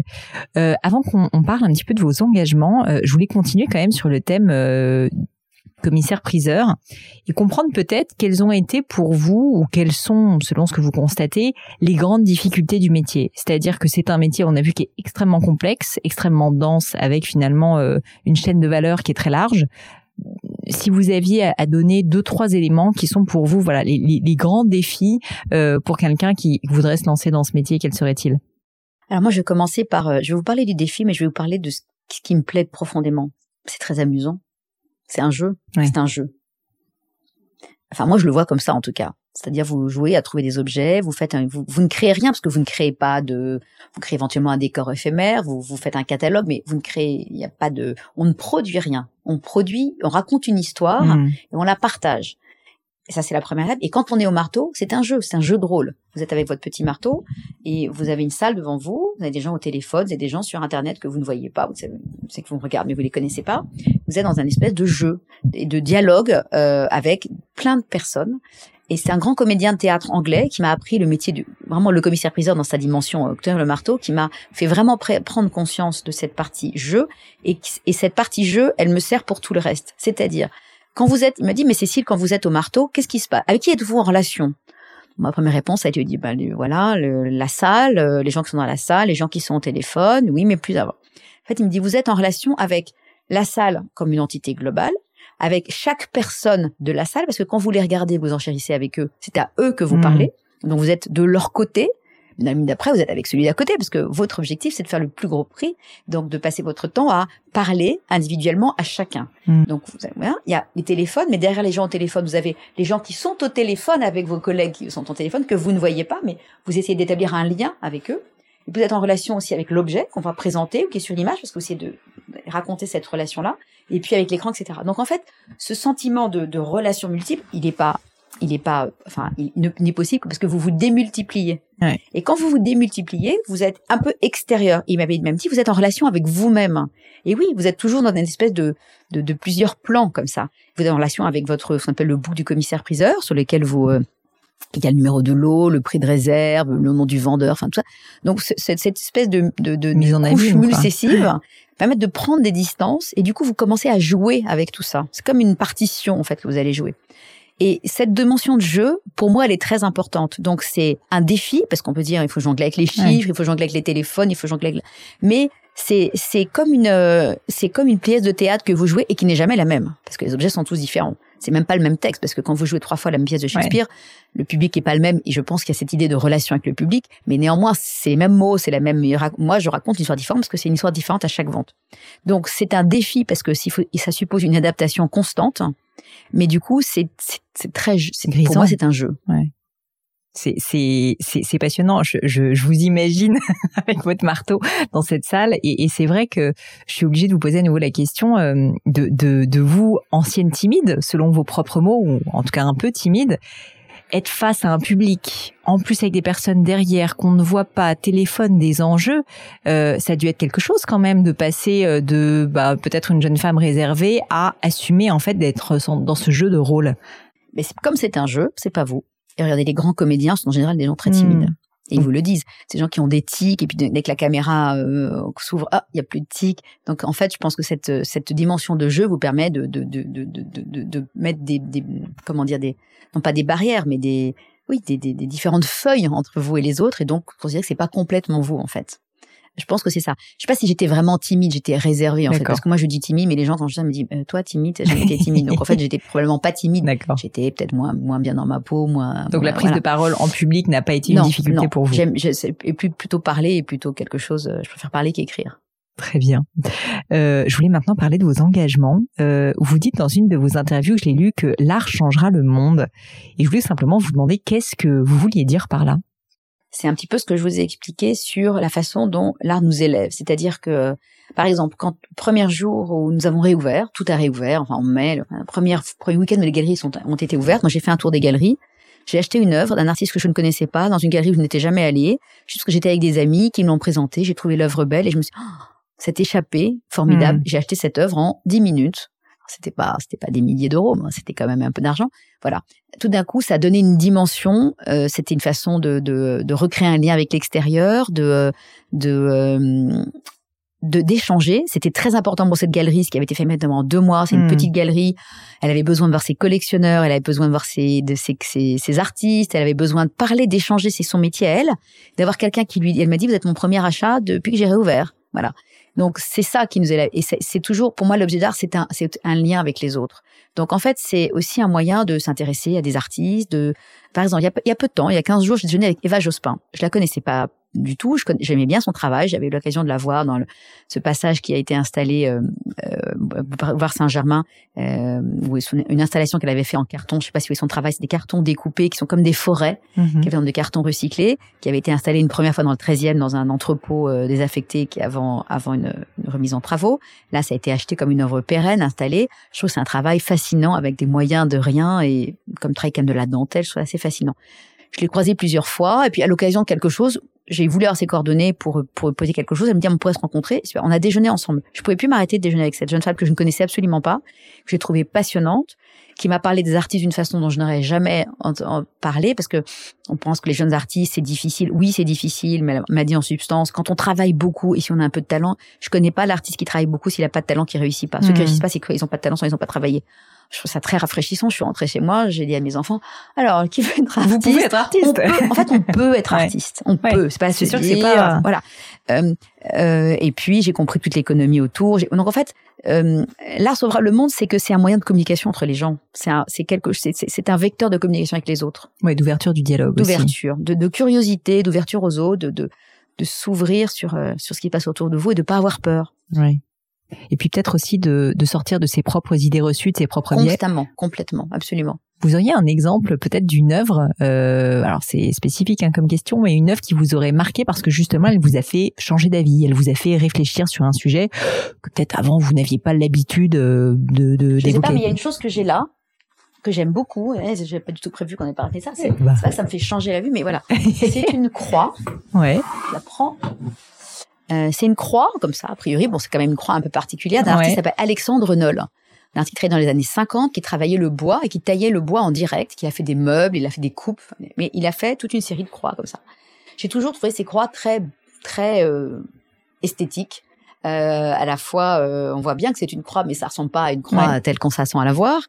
S1: avant qu'on parle un petit peu de vos engagements, je voulais continuer quand même sur le thème commissaire-priseur et comprendre peut-être quelles ont été pour vous ou quelles sont, selon ce que vous constatez, les grandes difficultés du métier. C'est-à-dire que c'est un métier, on a vu, qui est extrêmement complexe, extrêmement dense, avec finalement euh, une chaîne de valeur qui est très large. Si vous aviez à donner deux trois éléments qui sont pour vous, voilà, les, les, grands défis euh, pour quelqu'un qui voudrait se lancer dans ce métier, quels seraient-ils
S2: Alors moi, je vais commencer par, euh, je vais vous parler du défi, mais je vais vous parler de ce qui me plaît profondément. C'est très amusant. C'est un jeu. C'est un jeu. Enfin, moi, je le vois comme ça, en tout cas. C'est-à-dire vous jouez à trouver des objets, vous faites un, vous, vous, ne créez rien parce que vous ne créez pas de, vous créez éventuellement un décor éphémère, vous, vous faites un catalogue, mais vous ne créez, il n'y a pas de, on ne produit rien. On produit, on raconte une histoire
S1: Hmm.
S2: et on la partage. Et ça, c'est la première étape. Et quand on est au marteau, c'est un jeu, c'est un jeu de rôle. Vous êtes avec votre petit marteau et vous avez une salle devant vous, vous avez des gens au téléphone, vous avez des gens sur Internet que vous ne voyez pas, vous savez, c'est que vous regardez, mais vous les connaissez pas. Vous êtes dans un espèce de jeu et de dialogue euh, avec plein de personnes. Et c'est un grand comédien de théâtre anglais qui m'a appris le métier du, vraiment le commissaire-priseur dans sa dimension, euh, le marteau, qui m'a fait vraiment prendre conscience de cette partie jeu. Et, cette partie jeu, elle me sert pour tout le reste. C'est-à-dire, quand vous êtes, il m'a dit, mais Cécile, quand vous êtes au marteau, qu'est-ce qui se passe? Avec qui êtes-vous en relation? Ma première réponse a été dit, bah, le- voilà, la salle, euh, les gens qui sont dans la salle, les gens qui sont au téléphone, oui, mais plus avant. En fait, il me dit, vous êtes en relation avec la salle comme une entité globale, avec chaque personne de la salle, parce que quand vous les regardez, vous enchérissez avec eux, c'est à eux que vous parlez. Donc vous êtes de leur côté. La minute d'après, vous êtes avec celui d'à côté, parce que votre objectif, c'est de faire le plus gros prix, donc de passer votre temps à parler individuellement à chacun.
S1: Mhm.
S2: Donc vous avez- il y a les téléphones, mais derrière les gens au téléphone, vous avez les gens qui sont au téléphone avec vos collègues qui sont au téléphone, que vous ne voyez pas, mais vous essayez d'établir un lien avec eux. Vous êtes en relation aussi avec l'objet qu'on va présenter ou qui est sur l'image, parce que essayez de raconter cette relation-là, et puis avec l'écran, etc. Donc en fait, ce sentiment de, de relation multiple, il n'est pas, il n'est pas, enfin, il ne- n'est possible que parce que vous vous démultipliez.
S1: Ouais.
S2: Et quand vous vous démultipliez, vous êtes un peu extérieur. Il m'avait même dit, vous êtes en relation avec vous-même. Et oui, vous êtes toujours dans une espèce de, de, de plusieurs plans comme ça. Vous êtes en relation avec votre, ce qu'on appelle le bout du commissaire-priseur, sur lequel vous, euh, il y a le numéro de l'eau, le prix de réserve, le nom du vendeur, enfin tout ça. Donc c'est- cette espèce de, de, de,
S1: Mise en
S2: couche mulcessive permettre de prendre des distances et du coup vous commencez à jouer avec tout ça. C'est comme une partition en fait que vous allez jouer. Et cette dimension de jeu, pour moi, elle est très importante. Donc c'est un défi parce qu'on peut dire il faut jongler avec les chiffres,
S1: Ouais.
S2: il faut jongler avec les téléphones, il faut jongler avec... Mais c'est c'est comme une euh, c'est comme une pièce de théâtre que vous jouez et qui n'est jamais la même parce que les objets sont tous différents. C'est même pas le même texte parce que quand vous jouez trois fois la même pièce de Shakespeare, le public est pas le même et je pense qu'il y a cette idée de relation avec le public, mais néanmoins c'est les mêmes mots, c'est la même. Moi je raconte une histoire différente parce que c'est une histoire différente à chaque vente. Donc c'est un défi parce que faut, ça suppose une adaptation constante, mais du coup c'est très c'est pour moi c'est un jeu.
S1: C'est c'est c'est c'est passionnant. Je, je je vous imagine avec votre marteau dans cette salle et, et c'est vrai que je suis obligée de vous poser à nouveau la question euh, de de de vous ancienne timide selon vos propres mots ou en tout cas un peu timide être face à un public en plus avec des personnes derrière qu'on ne voit pas téléphone des enjeux euh, ça a dû être quelque chose quand même de passer euh, de bah peut-être une jeune femme réservée à assumer en fait d'être dans ce jeu de rôle.
S2: Mais comme c'est un jeu, c'est pas vous. Et regardez, les grands comédiens sont en général des gens très
S1: Hmm.
S2: timides. Et ils vous le disent. Ces gens qui ont des tics, et puis dès que la caméra euh, s'ouvre, ah, il y a plus de tics. Donc en fait, je pense que cette cette dimension de jeu vous permet de de de de de, de, de mettre des, des comment dire des non pas des barrières, mais des oui des, des, des différentes feuilles entre vous et les autres, et donc pour dire que c'est pas complètement vous en fait. Je pense que c'est ça. Je sais pas si j'étais vraiment timide, j'étais réservée en fait, parce que moi je dis timide, mais les gens quand je dis ça me disent euh, toi timide, été timide. Donc en fait j'étais probablement pas timide.
S1: D'accord.
S2: J'étais peut-être moins moins bien dans ma peau, moins.
S1: Donc la prise
S2: voilà.
S1: de parole en public n'a pas été
S2: Non,
S1: une difficulté
S2: non.
S1: pour vous.
S2: J'aime, et plus plutôt parler et plutôt quelque chose. euh, Je préfère parler qu'écrire.
S1: Très bien. Euh, je voulais maintenant parler de vos engagements. Euh, vous dites dans une de vos interviews, je l'ai lu, que l'art changera le monde. Et je voulais simplement vous demander qu'est-ce que vous vouliez dire par là?
S2: C'est un petit peu ce que je vous ai expliqué sur la façon dont l'art nous élève. C'est-à-dire que, par exemple, quand premier jour où nous avons réouvert, tout a réouvert, enfin en mai, le premier, premier week-end où les galeries sont, ont été ouvertes, moi j'ai fait un tour des galeries. J'ai acheté une œuvre d'un artiste que je ne connaissais pas dans une galerie où je n'étais jamais allée, juste que j'étais avec des amis qui me l'ont présentée. J'ai trouvé l'œuvre belle et je me suis dit, oh, c'est échappé, formidable.
S1: Mm.
S2: J'ai acheté cette œuvre en 10 minutes. C'était pas, c'était pas des milliers d'euros, mais c'était quand même un peu d'argent. Voilà. Tout d'un coup, ça a donné une dimension. euh, c'était une façon de, de, de recréer un lien avec l'extérieur, de, de, euh, de d'échanger. C'était très important pour cette galerie, ce qui avait été fait maintenant deux mois. C'est une
S1: Mm.
S2: petite galerie. Elle avait besoin de voir ses collectionneurs, elle avait besoin de voir ses, de ses, ses, ses artistes, elle avait besoin de parler, d'échanger. C'est son métier à elle, d'avoir quelqu'un qui lui, elle m'a dit, vous êtes mon premier achat depuis que j'ai réouvert. Voilà. Donc c'est ça qui nous élève. Et c'est toujours, pour moi, l'objet d'art, c'est un, un lien avec les autres. Donc en fait, c'est aussi un moyen de s'intéresser à des artistes. De, par exemple, il y, a, il y a peu de temps, il y a 15 jours, j'ai déjeuné avec Eva Jospin. Je la connaissais pas du tout. J'aimais bien son travail. J'avais eu l'occasion de la voir dans le, ce passage qui a été installé euh, euh, voir Saint-Germain, euh, où une installation qu'elle avait fait en carton. Je sais pas si vous voyez son travail. C'est des cartons découpés qui sont comme des forêts, mm-hmm. qui avaient des cartons recyclés, qui avait été installé une première fois dans le 13e dans un entrepôt euh, désaffecté qui avant avant une, une, remise en travaux. Là, ça a été acheté comme une œuvre pérenne, installée. Je trouve que c'est un travail fascinant avec des moyens de rien et comme travail comme de la dentelle. Je trouve assez fascinant. Je l'ai croisé plusieurs fois et puis à l'occasion de quelque chose, j'ai voulu avoir ses coordonnées pour pour poser quelque chose. Elle me dit on pourrait se rencontrer. On a déjeuné ensemble. Je pouvais plus m'arrêter de déjeuner avec cette jeune femme que je ne connaissais absolument pas, que j'ai trouvée passionnante, qui m'a parlé des artistes d'une façon dont je n'aurais jamais en, parlé parce que on pense que les jeunes artistes c'est difficile. Oui, c'est difficile, mais elle m'a dit en substance quand on travaille beaucoup et si on a un peu de talent, je connais pas l'artiste qui travaille beaucoup s'il a pas de talent qui réussit pas. Ceux qui mmh. réussissent pas, c'est qu'ils ont pas de talent, soit ils ont pas travaillé je trouve ça très rafraîchissant. Je suis rentrée chez moi, j'ai dit à mes enfants, alors qui veut être artiste
S1: Vous pouvez être artiste.
S2: en fait, on peut être artiste. On peut. C'est pas
S1: c'est sûr que c'est pas
S2: voilà. Euh, euh, et puis j'ai compris toute l'économie autour. Donc en fait, euh, l'art sauvera le monde, c'est que c'est un moyen de communication entre les gens. C'est un, c'est quelque, c'est un vecteur de communication avec les autres.
S1: Oui, d'ouverture du dialogue.
S2: D'ouverture, de, de, curiosité, d'ouverture aux autres, de, de, de s'ouvrir sur euh, sur ce qui passe autour de vous et de pas avoir peur.
S1: Oui et puis peut-être aussi de, de, sortir de ses propres idées reçues, de ses propres biais.
S2: Complètement, complètement, absolument.
S1: Vous auriez un exemple peut-être d'une œuvre, euh, alors c'est spécifique hein, comme question, mais une œuvre qui vous aurait marqué parce que justement elle vous a fait changer d'avis, elle vous a fait réfléchir sur un sujet que peut-être avant vous n'aviez pas l'habitude euh, de, de
S2: Je sais pas, mais il y a une chose que j'ai là, que j'aime beaucoup. J'ai pas du tout prévu qu'on ait parlé de ça. C'est bah. ça, ça me fait changer la vue, mais voilà. c'est une croix.
S1: Ouais.
S2: Je la prends. Euh, c'est une croix, comme ça, a priori. Bon, c'est quand même une croix un peu particulière d'un artiste qui s'appelle Alexandre Noll. Un artiste créé dans les années 50, qui travaillait le bois et qui taillait le bois en direct, qui a fait des meubles, il a fait des coupes, mais il a fait toute une série de croix comme ça. J'ai toujours trouvé ces croix très, très euh, esthétiques. Euh, à la fois, euh, on voit bien que c'est une croix, mais ça ressemble pas à une croix telle qu'on s'attend à la voir.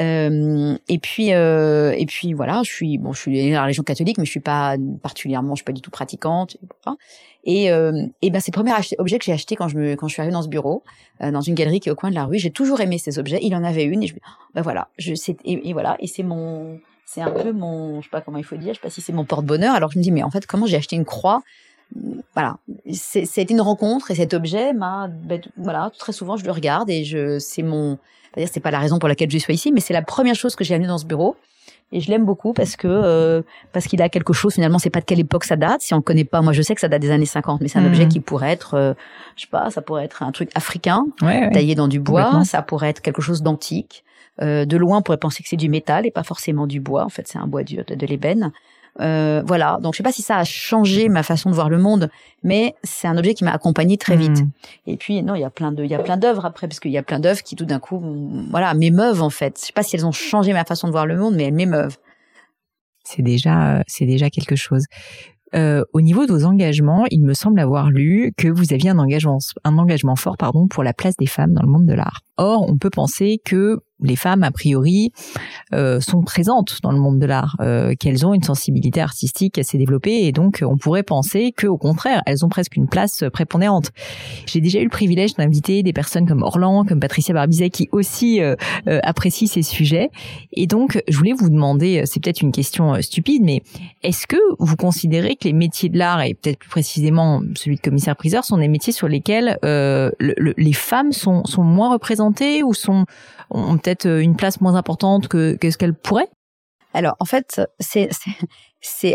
S2: Euh, et puis, euh, et puis voilà, je suis bon, je suis dans la religion catholique, mais je suis pas particulièrement, je suis pas du tout pratiquante. Et, et ben, c'est le premier objet que j'ai acheté quand je me, quand je suis arrivée dans ce bureau, dans une galerie qui est au coin de la rue. J'ai toujours aimé ces objets. Il en avait une et je, ben voilà, je, et, et voilà, et c'est mon, c'est un peu mon, je sais pas comment il faut dire, je sais pas si c'est mon porte-bonheur. Alors je me dis, mais en fait, comment j'ai acheté une croix voilà, c'est une rencontre et cet objet m'a, ben, voilà, très souvent je le regarde et je, c'est mon, c'est-à-dire c'est pas la raison pour laquelle je suis ici, mais c'est la première chose que j'ai amenée dans ce bureau et je l'aime beaucoup parce que euh, parce qu'il a quelque chose finalement c'est pas de quelle époque ça date. Si on connaît pas moi je sais que ça date des années 50 mais c'est un objet mmh. qui pourrait être euh, je sais pas ça pourrait être un truc africain taillé dans du bois ça pourrait être quelque chose d'antique. Euh, de loin on pourrait penser que c'est du métal et pas forcément du bois. En fait c'est un bois dur de, de l'ébène euh, voilà. Donc je sais pas si ça a changé ma façon de voir le monde, mais c'est un objet qui m'a accompagné très vite. Hmm. Et puis non, il y a plein de, il y a plein d'œuvres après, parce qu'il y a plein d'œuvres qui tout d'un coup, voilà, m'émeuvent en fait. Je sais pas si elles ont changé ma façon de voir le monde, mais elles m'émeuvent.
S1: C'est déjà, c'est déjà quelque chose. Euh, au niveau de vos engagements, il me semble avoir lu que vous aviez un engagement, un engagement fort, pardon, pour la place des femmes dans le monde de l'art. Or, on peut penser que les femmes, a priori, euh, sont présentes dans le monde de l'art, euh, qu'elles ont une sensibilité artistique assez développée, et donc on pourrait penser que, au contraire, elles ont presque une place prépondérante. J'ai déjà eu le privilège d'inviter des personnes comme Orlan, comme Patricia Barbizet, qui aussi euh, apprécient ces sujets, et donc je voulais vous demander, c'est peut-être une question stupide, mais est-ce que vous considérez que les métiers de l'art, et peut-être plus précisément celui de commissaire-priseur, sont des métiers sur lesquels les femmes sont, sont moins représentées ou sont ont peut-être euh, une place moins importante que, que ce qu'elles pourraient
S2: Alors, en fait, c'est c'est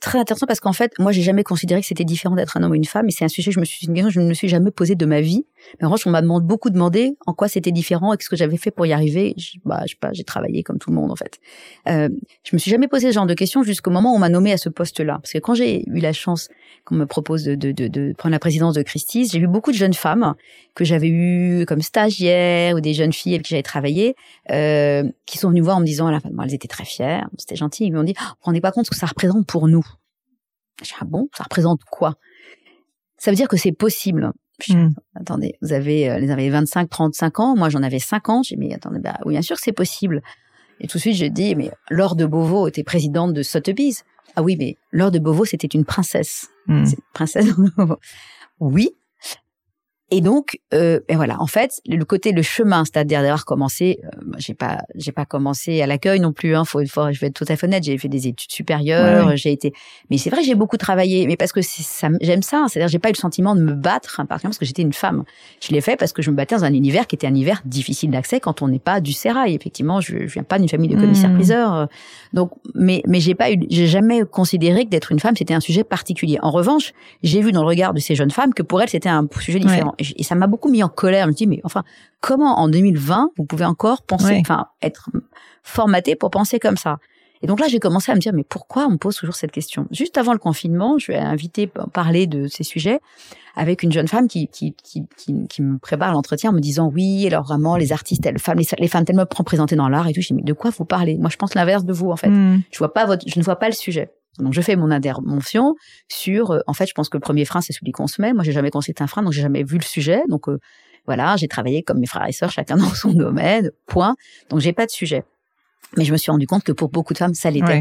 S2: très intéressant parce qu'en fait, moi, j'ai jamais considéré que c'était différent d'être un homme ou une femme, et c'est un sujet que je me suis, une question que je ne me suis jamais posé de ma vie. Mais en revanche, on m'a beaucoup demandé en quoi c'était différent et ce que j'avais fait pour y arriver. Je, bah, je sais pas, j'ai travaillé comme tout le monde en fait. Euh, je me suis jamais posé ce genre de questions jusqu'au moment où on m'a nommé à ce poste-là, parce que quand j'ai eu la chance qu'on me propose de, de, de, de, prendre la présidence de Christie's, j'ai vu beaucoup de jeunes femmes que j'avais eues comme stagiaires ou des jeunes filles avec qui j'avais travaillé, euh, qui sont venues voir en me disant, à la elles étaient très fières, c'était gentil, ils m'ont dit, oh, vous rendez pas compte ce que ça représente pour nous. J'ai ah bon, ça représente quoi? Ça veut dire que c'est possible. Hmm. Attendez, vous avez euh, les avez 25, 35 ans, moi j'en avais 50. J'ai mais attendez, bah oui, bien sûr que c'est possible. Et tout de suite je dis mais Laure de Beauvau était présidente de Sotheby's. Ah oui, mais Laure de Beauvau c'était une princesse. Hmm. C'est une princesse. oui. Et donc, euh, et voilà, en fait, le côté le chemin, c'est-à-dire d'avoir commencé, euh, j'ai pas, j'ai pas commencé à l'accueil non plus. Hein, faut, faut, je vais être tout à fait honnête. J'ai fait des études supérieures, j'ai été, mais c'est vrai, j'ai beaucoup travaillé, mais parce que ça, j'aime ça. C'est-à-dire, j'ai pas eu le sentiment de me battre, hein, parce que j'étais une femme. Je l'ai fait parce que je me battais dans un univers qui était un univers difficile d'accès quand on n'est pas du sérail. Effectivement, je, je viens pas d'une famille de commissaires-priseurs, mmh. euh, donc, mais, mais j'ai pas eu, j'ai jamais considéré que d'être une femme c'était un sujet particulier. En revanche, j'ai vu dans le regard de ces jeunes femmes que pour elles c'était un sujet différent et ça m'a beaucoup mis en colère. Je me dis, mais enfin, comment en 2020 vous pouvez encore penser, enfin, être formaté pour penser comme ça? Et donc là, j'ai commencé à me dire, mais pourquoi on me pose toujours cette question? Juste avant le confinement, je vais inviter à parler de ces sujets avec une jeune femme qui qui, qui, qui, me prépare l'entretien en me disant, oui, alors vraiment, les artistes, les femmes, les, femmes tellement présentées dans l'art et tout. Je dis, mais de quoi vous parlez? Moi, je pense l'inverse de vous, en fait. Hmm. Je vois pas votre, je ne vois pas le sujet. Donc je fais mon intervention sur, euh, en fait, je pense que le premier frein c'est celui qu'on se met. Moi, j'ai jamais constaté un frein, donc j'ai jamais vu le sujet. Donc euh, voilà, j'ai travaillé comme mes frères et sœurs, chacun dans son domaine. Point. Donc j'ai pas de sujet. Mais je me suis rendu compte que pour beaucoup de femmes, ça l'était.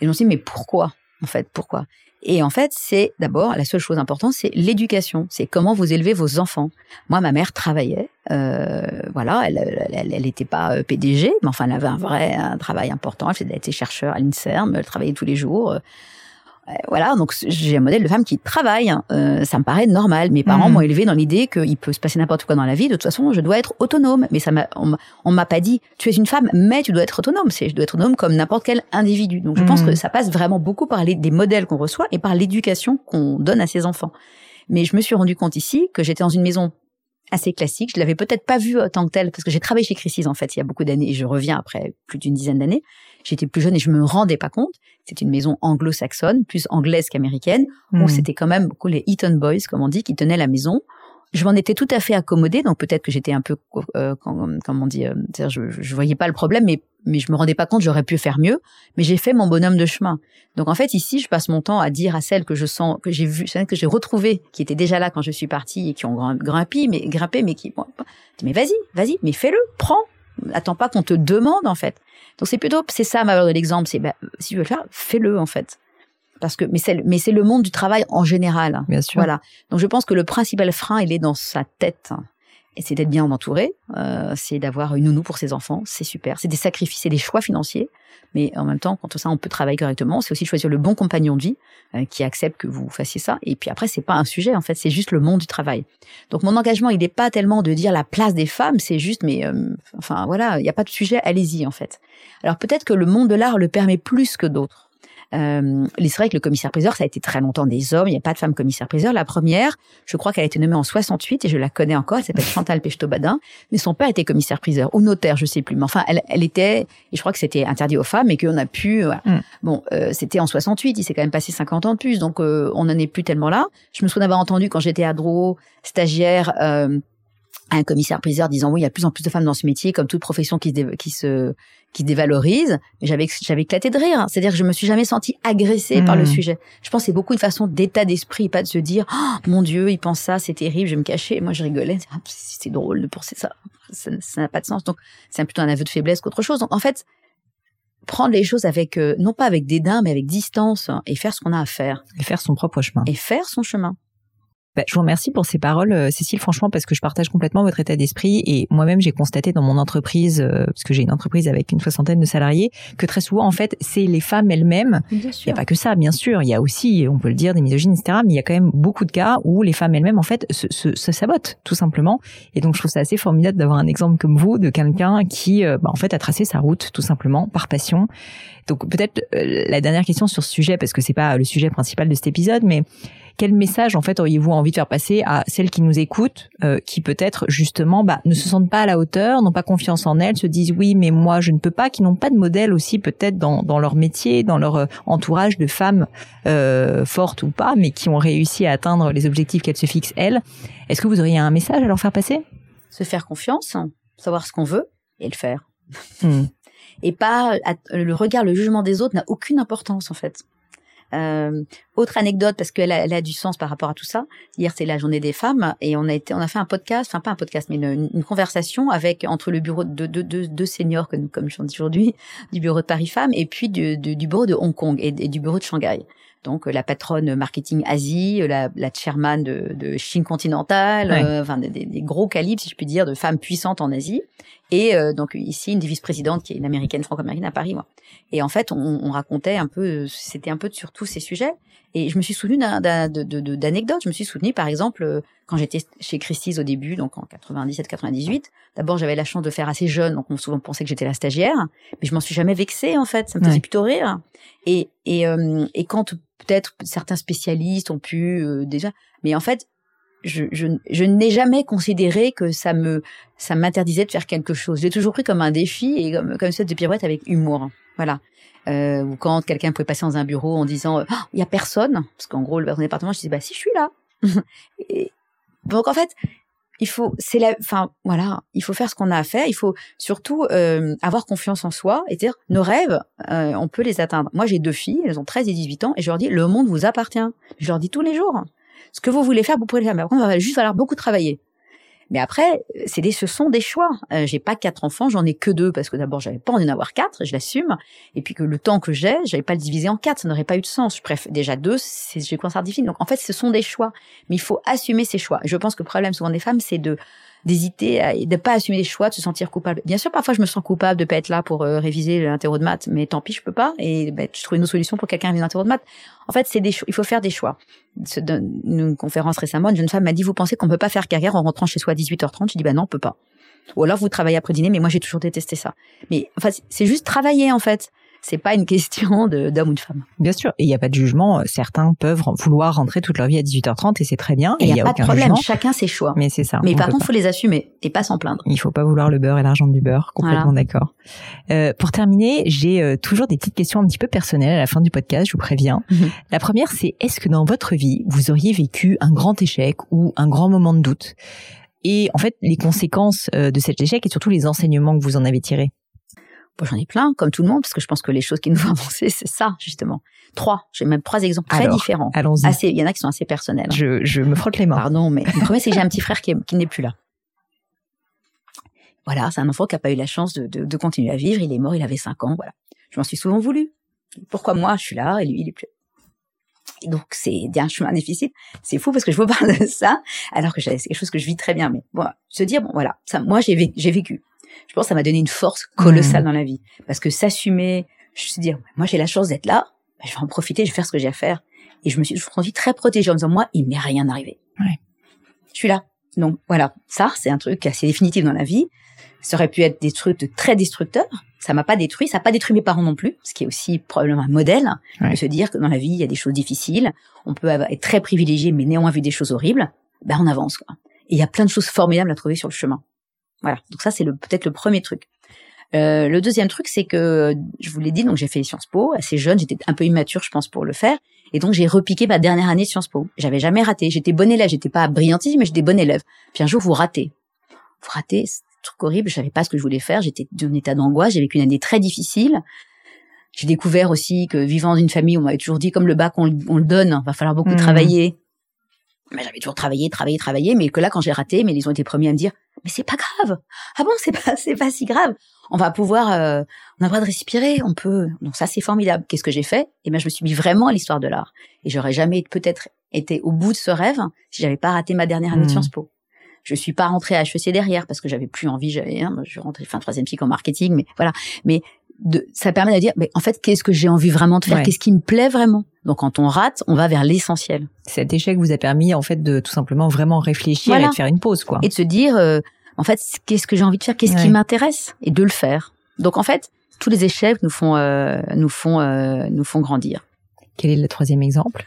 S2: Et je me suis dit, mais pourquoi en fait Pourquoi? Et en fait, c'est d'abord la seule chose importante, c'est l'éducation. C'est comment vous élevez vos enfants. Moi, ma mère travaillait. Euh, voilà, elle elle n'était pas euh, PDG, mais enfin, elle avait un vrai un travail important. Elle était chercheur à l'Inserm, elle travaillait tous les jours. Euh, voilà, donc j'ai un modèle de femme qui travaille. Hein. Euh, ça me paraît normal. Mes parents mmh. m'ont élevé dans l'idée qu'il peut se passer n'importe quoi dans la vie. De toute façon, je dois être autonome. Mais ça m'a, on, m'a pas dit, tu es une femme, mais tu dois être autonome. C'est, je dois être autonome comme n'importe quel individu. Donc je pense mmh. que ça passe vraiment beaucoup par les, des modèles qu'on reçoit et par l'éducation qu'on donne à ses enfants. Mais je me suis rendu compte ici que j'étais dans une maison assez classique. Je l'avais peut-être pas vu tant que tel parce que j'ai travaillé chez Crisis en fait il y a beaucoup d'années et je reviens après plus d'une dizaine d'années. J'étais plus jeune et je me rendais pas compte. C'est une maison anglo-saxonne, plus anglaise qu'américaine, où hmm. c'était quand même les Eton Boys, comme on dit, qui tenaient la maison. Je m'en étais tout à fait accommodée, donc peut-être que j'étais un peu, euh, comme on dit, euh, je, je voyais pas le problème, mais mais je me rendais pas compte, j'aurais pu faire mieux. Mais j'ai fait mon bonhomme de chemin. Donc en fait ici, je passe mon temps à dire à celles que je sens, que j'ai vu, celles que j'ai retrouvées, qui étaient déjà là quand je suis partie et qui ont grimpé, mais grimpé, mais qui, mais vas-y, vas-y, mais fais-le, prends. Attends pas qu'on te demande en fait. Donc c'est plutôt, c'est ça ma valeur de l'exemple, c'est bah, si tu veux le faire, fais-le en fait. Parce que mais c'est mais c'est le monde du travail en général.
S1: Bien sûr.
S2: Voilà. Donc je pense que le principal frein, il est dans sa tête. Et c'est d'être bien entouré, euh, c'est d'avoir une nounou pour ses enfants, c'est super. C'est des sacrifices, c'est des choix financiers, mais en même temps, quand ça, on peut travailler correctement. C'est aussi choisir le bon compagnon de vie euh, qui accepte que vous fassiez ça. Et puis après, c'est pas un sujet, en fait, c'est juste le monde du travail. Donc mon engagement, il n'est pas tellement de dire la place des femmes, c'est juste, mais euh, enfin voilà, il n'y a pas de sujet, allez-y en fait. Alors peut-être que le monde de l'art le permet plus que d'autres. Euh, c'est vrai que le commissaire-priseur, ça a été très longtemps des hommes. Il n'y a pas de femme commissaire-priseur. La première, je crois qu'elle a été nommée en 68 et je la connais encore. Elle s'appelle Chantal Pechto-Badin. Mais son père était commissaire-priseur ou notaire, je sais plus. Mais enfin, elle, elle était, et je crois que c'était interdit aux femmes et qu'on a pu, mm. Bon, euh, c'était en 68. Il s'est quand même passé 50 ans de plus. Donc, euh, on n'en est plus tellement là. Je me souviens d'avoir entendu quand j'étais à Drouot, stagiaire, euh, un commissaire-priseur disant oui, il y a de plus en plus de femmes dans ce métier, comme toute profession qui se, qui se, qui dévalorise. Mais j'avais, j'avais éclaté de rire. C'est-à-dire que je me suis jamais sentie agressée par le hmm. sujet. Je pense que c'est beaucoup une façon d'état d'esprit, pas de se dire oh, mon Dieu, il pense ça, c'est terrible, je vais me cacher. moi, je rigolais. Ah, c'est drôle de penser ça. Ça n'a pas de sens. Donc, c'est plutôt un aveu de faiblesse qu'autre chose. Donc, en fait, prendre les choses avec, euh, non pas avec dédain, mais avec distance et faire ce qu'on a à faire.
S1: Et faire son propre chemin.
S2: Et faire son chemin.
S1: Bah, je vous remercie pour ces paroles, euh, Cécile, franchement, parce que je partage complètement votre état d'esprit. Et moi-même, j'ai constaté dans mon entreprise, euh, parce que j'ai une entreprise avec une soixantaine de salariés, que très souvent, en fait, c'est les femmes elles-mêmes. Il n'y a pas que ça, bien sûr. Il y a aussi, on peut le dire, des misogynes, etc. Mais il y a quand même beaucoup de cas où les femmes elles-mêmes, en fait, se, se, se, sabotent, tout simplement. Et donc, je trouve ça assez formidable d'avoir un exemple comme vous, de quelqu'un qui, euh, bah, en fait, a tracé sa route, tout simplement, par passion. Donc, peut-être la dernière question sur ce sujet, parce que c'est pas le sujet principal de cet épisode, mais quel message en fait auriez-vous envie de faire passer à celles qui nous écoutent, euh, qui peut-être justement bah, ne se sentent pas à la hauteur, n'ont pas confiance en elles, se disent oui mais moi je ne peux pas, qui n'ont pas de modèle aussi peut-être dans, dans leur métier, dans leur euh, entourage de femmes euh, fortes ou pas, mais qui ont réussi à atteindre les objectifs qu'elles se fixent elles. Est-ce que vous auriez un message à leur faire passer?
S2: Se faire confiance, savoir ce qu'on veut et le faire. Hmm. Et pas le regard, le jugement des autres n'a aucune importance en fait. Euh, autre anecdote parce qu'elle a, elle a du sens par rapport à tout ça. Hier c'est la journée des femmes et on a été, on a fait un podcast, enfin pas un podcast mais une, une conversation avec entre le bureau de deux de, de, seniors comme je dis aujourd'hui du bureau de Paris Femmes et puis du, du, bureau de Hong Kong et, du bureau de Shanghai. Donc la patronne marketing Asie, la, la chairman de, de Chine continentale, enfin des, des, gros calibres, si je puis dire, de femmes puissantes en Asie. Et donc ici, une des vice-présidentes qui est une américaine franco-américaine à Paris, moi. Et en fait, on, on racontait un peu, c'était un peu sur tous ces sujets. Et je me suis souvenue d'anecdotes. Je me suis souvenue, par exemple, euh, quand j'étais chez Christie's au début, donc en 97-98. D'abord, j'avais la chance de faire assez jeune, donc on souvent pensait que j'étais la stagiaire, mais je m'en suis jamais vexée en fait. Ça me faisait plutôt rire. Et et euh, et quand peut-être certains spécialistes ont pu euh, déjà, mais en fait, je, je, n'ai jamais considéré que ça me ça m'interdisait de faire quelque chose. J'ai toujours pris comme un défi et comme comme cette de pirouette avec humour. Voilà euh, ou quand quelqu'un pouvait passer dans un bureau en disant euh, il y a personne parce qu'en gros le département je disais bah si je suis là donc en fait il faut c'est la enfin voilà il faut faire ce qu'on a à faire. Il faut surtout euh, avoir confiance en soi et dire nos rêves euh, on peut les atteindre. Moi j'ai deux filles elles ont 13 et 18 ans et je leur dis le monde vous appartient. Je leur dis tous les jours. Ce que vous voulez faire vous pouvez le faire mais après il va juste falloir beaucoup travailler mais après, c'est des, ce sont des choix. Euh, j'ai pas quatre enfants, j'en ai que deux parce que d'abord j'avais pas envie d'en avoir quatre, je l'assume. Et puis que le temps que j'ai, j'avais pas le diviser en quatre, ça n'aurait pas eu de sens. Je préfère déjà deux, c'est j'ai ça difficile. Donc en fait, ce sont des choix, mais il faut assumer ces choix. Je pense que le problème souvent des femmes, c'est de d'hésiter et de pas assumer les choix, de se sentir coupable. Bien sûr, parfois je me sens coupable de pas être là pour euh, réviser l'interro de maths, mais tant pis, je peux pas. Et ben, je trouve une autre solution pour quelqu'un révise l'interro de maths. En fait, c'est des il faut faire des choix. Une conférence récemment, une jeune femme m'a dit "Vous pensez qu'on peut pas faire carrière en rentrant chez soi à 18h30 Je dis "Bah non, on peut pas." Ou alors vous travaillez après dîner, mais moi j'ai toujours détesté ça. Mais enfin, c'est juste travailler en fait c'est pas une question d'homme ou de femme.
S1: Bien sûr, et il n'y a pas de jugement. Certains peuvent vouloir rentrer toute leur vie à 18h30 et c'est très bien.
S2: Et il
S1: n'y
S2: a, pas de problème, chacun ses choix.
S1: Mais c'est ça.
S2: Mais par contre, il faut les assumer et pas s'en plaindre.
S1: Il faut pas vouloir le beurre et l'argent du beurre. Complètement d'accord. Euh, pour terminer, j'ai euh, toujours des petites questions un petit peu personnelles à la fin du podcast. Je vous préviens. Mhm. La première, c'est est-ce que dans votre vie, vous auriez vécu un grand échec ou un grand moment de doute? Et en fait les conséquences euh, de cet échec et surtout les enseignements que vous en avez tirés?
S2: Bon, j'en ai plein, comme tout le monde, parce que je pense que les choses qui nous font avancer, c'est ça, justement. Trois. J'ai même trois exemples très différents.
S1: Allons-y.
S2: Assez, il y en a qui sont assez personnels. Hein.
S1: Je, je me frotte les mains.
S2: Pardon, mais le premier, c'est que j'ai un petit frère qui, qui n'est plus là. Voilà, c'est un enfant qui n'a pas eu la chance de, de, de, continuer à vivre. Il est mort, il avait cinq ans, voilà. Je m'en suis souvent voulu. Pourquoi moi, je suis là et lui, il est plus donc c'est un chemin difficile. C'est fou parce que je vous parle de ça alors que c'est quelque chose que je vis très bien. Mais bon, se dire bon voilà, ça, moi j'ai j'ai vécu je pense que ça m'a donné une force colossale mmh. dans la vie. Parce que s'assumer, je me suis dit, moi j'ai la chance d'être là, ben, je vais en profiter, je vais faire ce que j'ai à faire. Et je me suis sentie très protégée en me disant, moi, il m'est rien arrivé.
S1: Ouais.
S2: Je suis là. Donc voilà, ça c'est un truc assez définitif dans la vie. Ça aurait pu être des trucs très destructeurs. Ça m'a pas détruit, ça n'a pas détruit mes parents non plus, ce qui est aussi probablement un modèle de se dire que dans la vie il y a des choses difficiles. On peut être très privilégié mais néanmoins vu des choses horribles. Ben on avance quoi. Et il y a plein de choses formidables à trouver sur le chemin. Voilà. Donc ça, c'est le, peut-être le premier truc. Euh, le deuxième truc, c'est que je vous l'ai dit, donc j'ai fait Sciences Po assez jeune, j'étais un peu immature, je pense, pour le faire, et donc j'ai repiqué ma dernière année de Sciences Po. J'avais jamais raté, j'étais bonne élève, j'étais pas brillantissime, mais j'étais bonne élève. Puis un jour, vous ratez, vous ratez, c'est un truc horrible, je savais pas ce que je voulais faire, j'étais dans un état d'angoisse, j'ai vécu une année très difficile. J'ai découvert aussi que vivant dans une famille, on m'avait toujours dit comme le bac on, le donne, va falloir beaucoup mmh. travailler. Mais j'avais toujours travaillé, travaillé, travaillé, mais que là, quand j'ai raté, mais ils ont été premiers à me dire, mais c'est pas grave. Ah bon, c'est pas, c'est pas si grave. On va pouvoir, euh, on a le droit de respirer, on peut. Donc ça, c'est formidable. Qu'est-ce que j'ai fait? Eh ben, je me suis mis vraiment à l'histoire de l'art. Et j'aurais jamais peut-être été au bout de ce rêve si j'avais pas raté ma dernière année de hmm. Sciences Po. Je suis pas rentrée à HEC derrière parce que j'avais plus envie. J'avais, hein, je rentrais fin troisième cycle en marketing, mais voilà. Mais de, ça permet de dire, mais en fait, qu'est-ce que j'ai envie vraiment de faire? Qu'est-ce qui me plaît vraiment? Donc, quand on rate, on va vers l'essentiel.
S1: Cet échec vous a permis, en fait, de tout simplement vraiment réfléchir et de faire une pause, quoi.
S2: Et de se dire, euh, en fait, qu'est-ce que j'ai envie de faire? Qu'est-ce qui m'intéresse? Et de le faire. Donc, en fait, tous les échecs nous font, euh, nous font, euh, nous font grandir.
S1: Quel est le troisième exemple?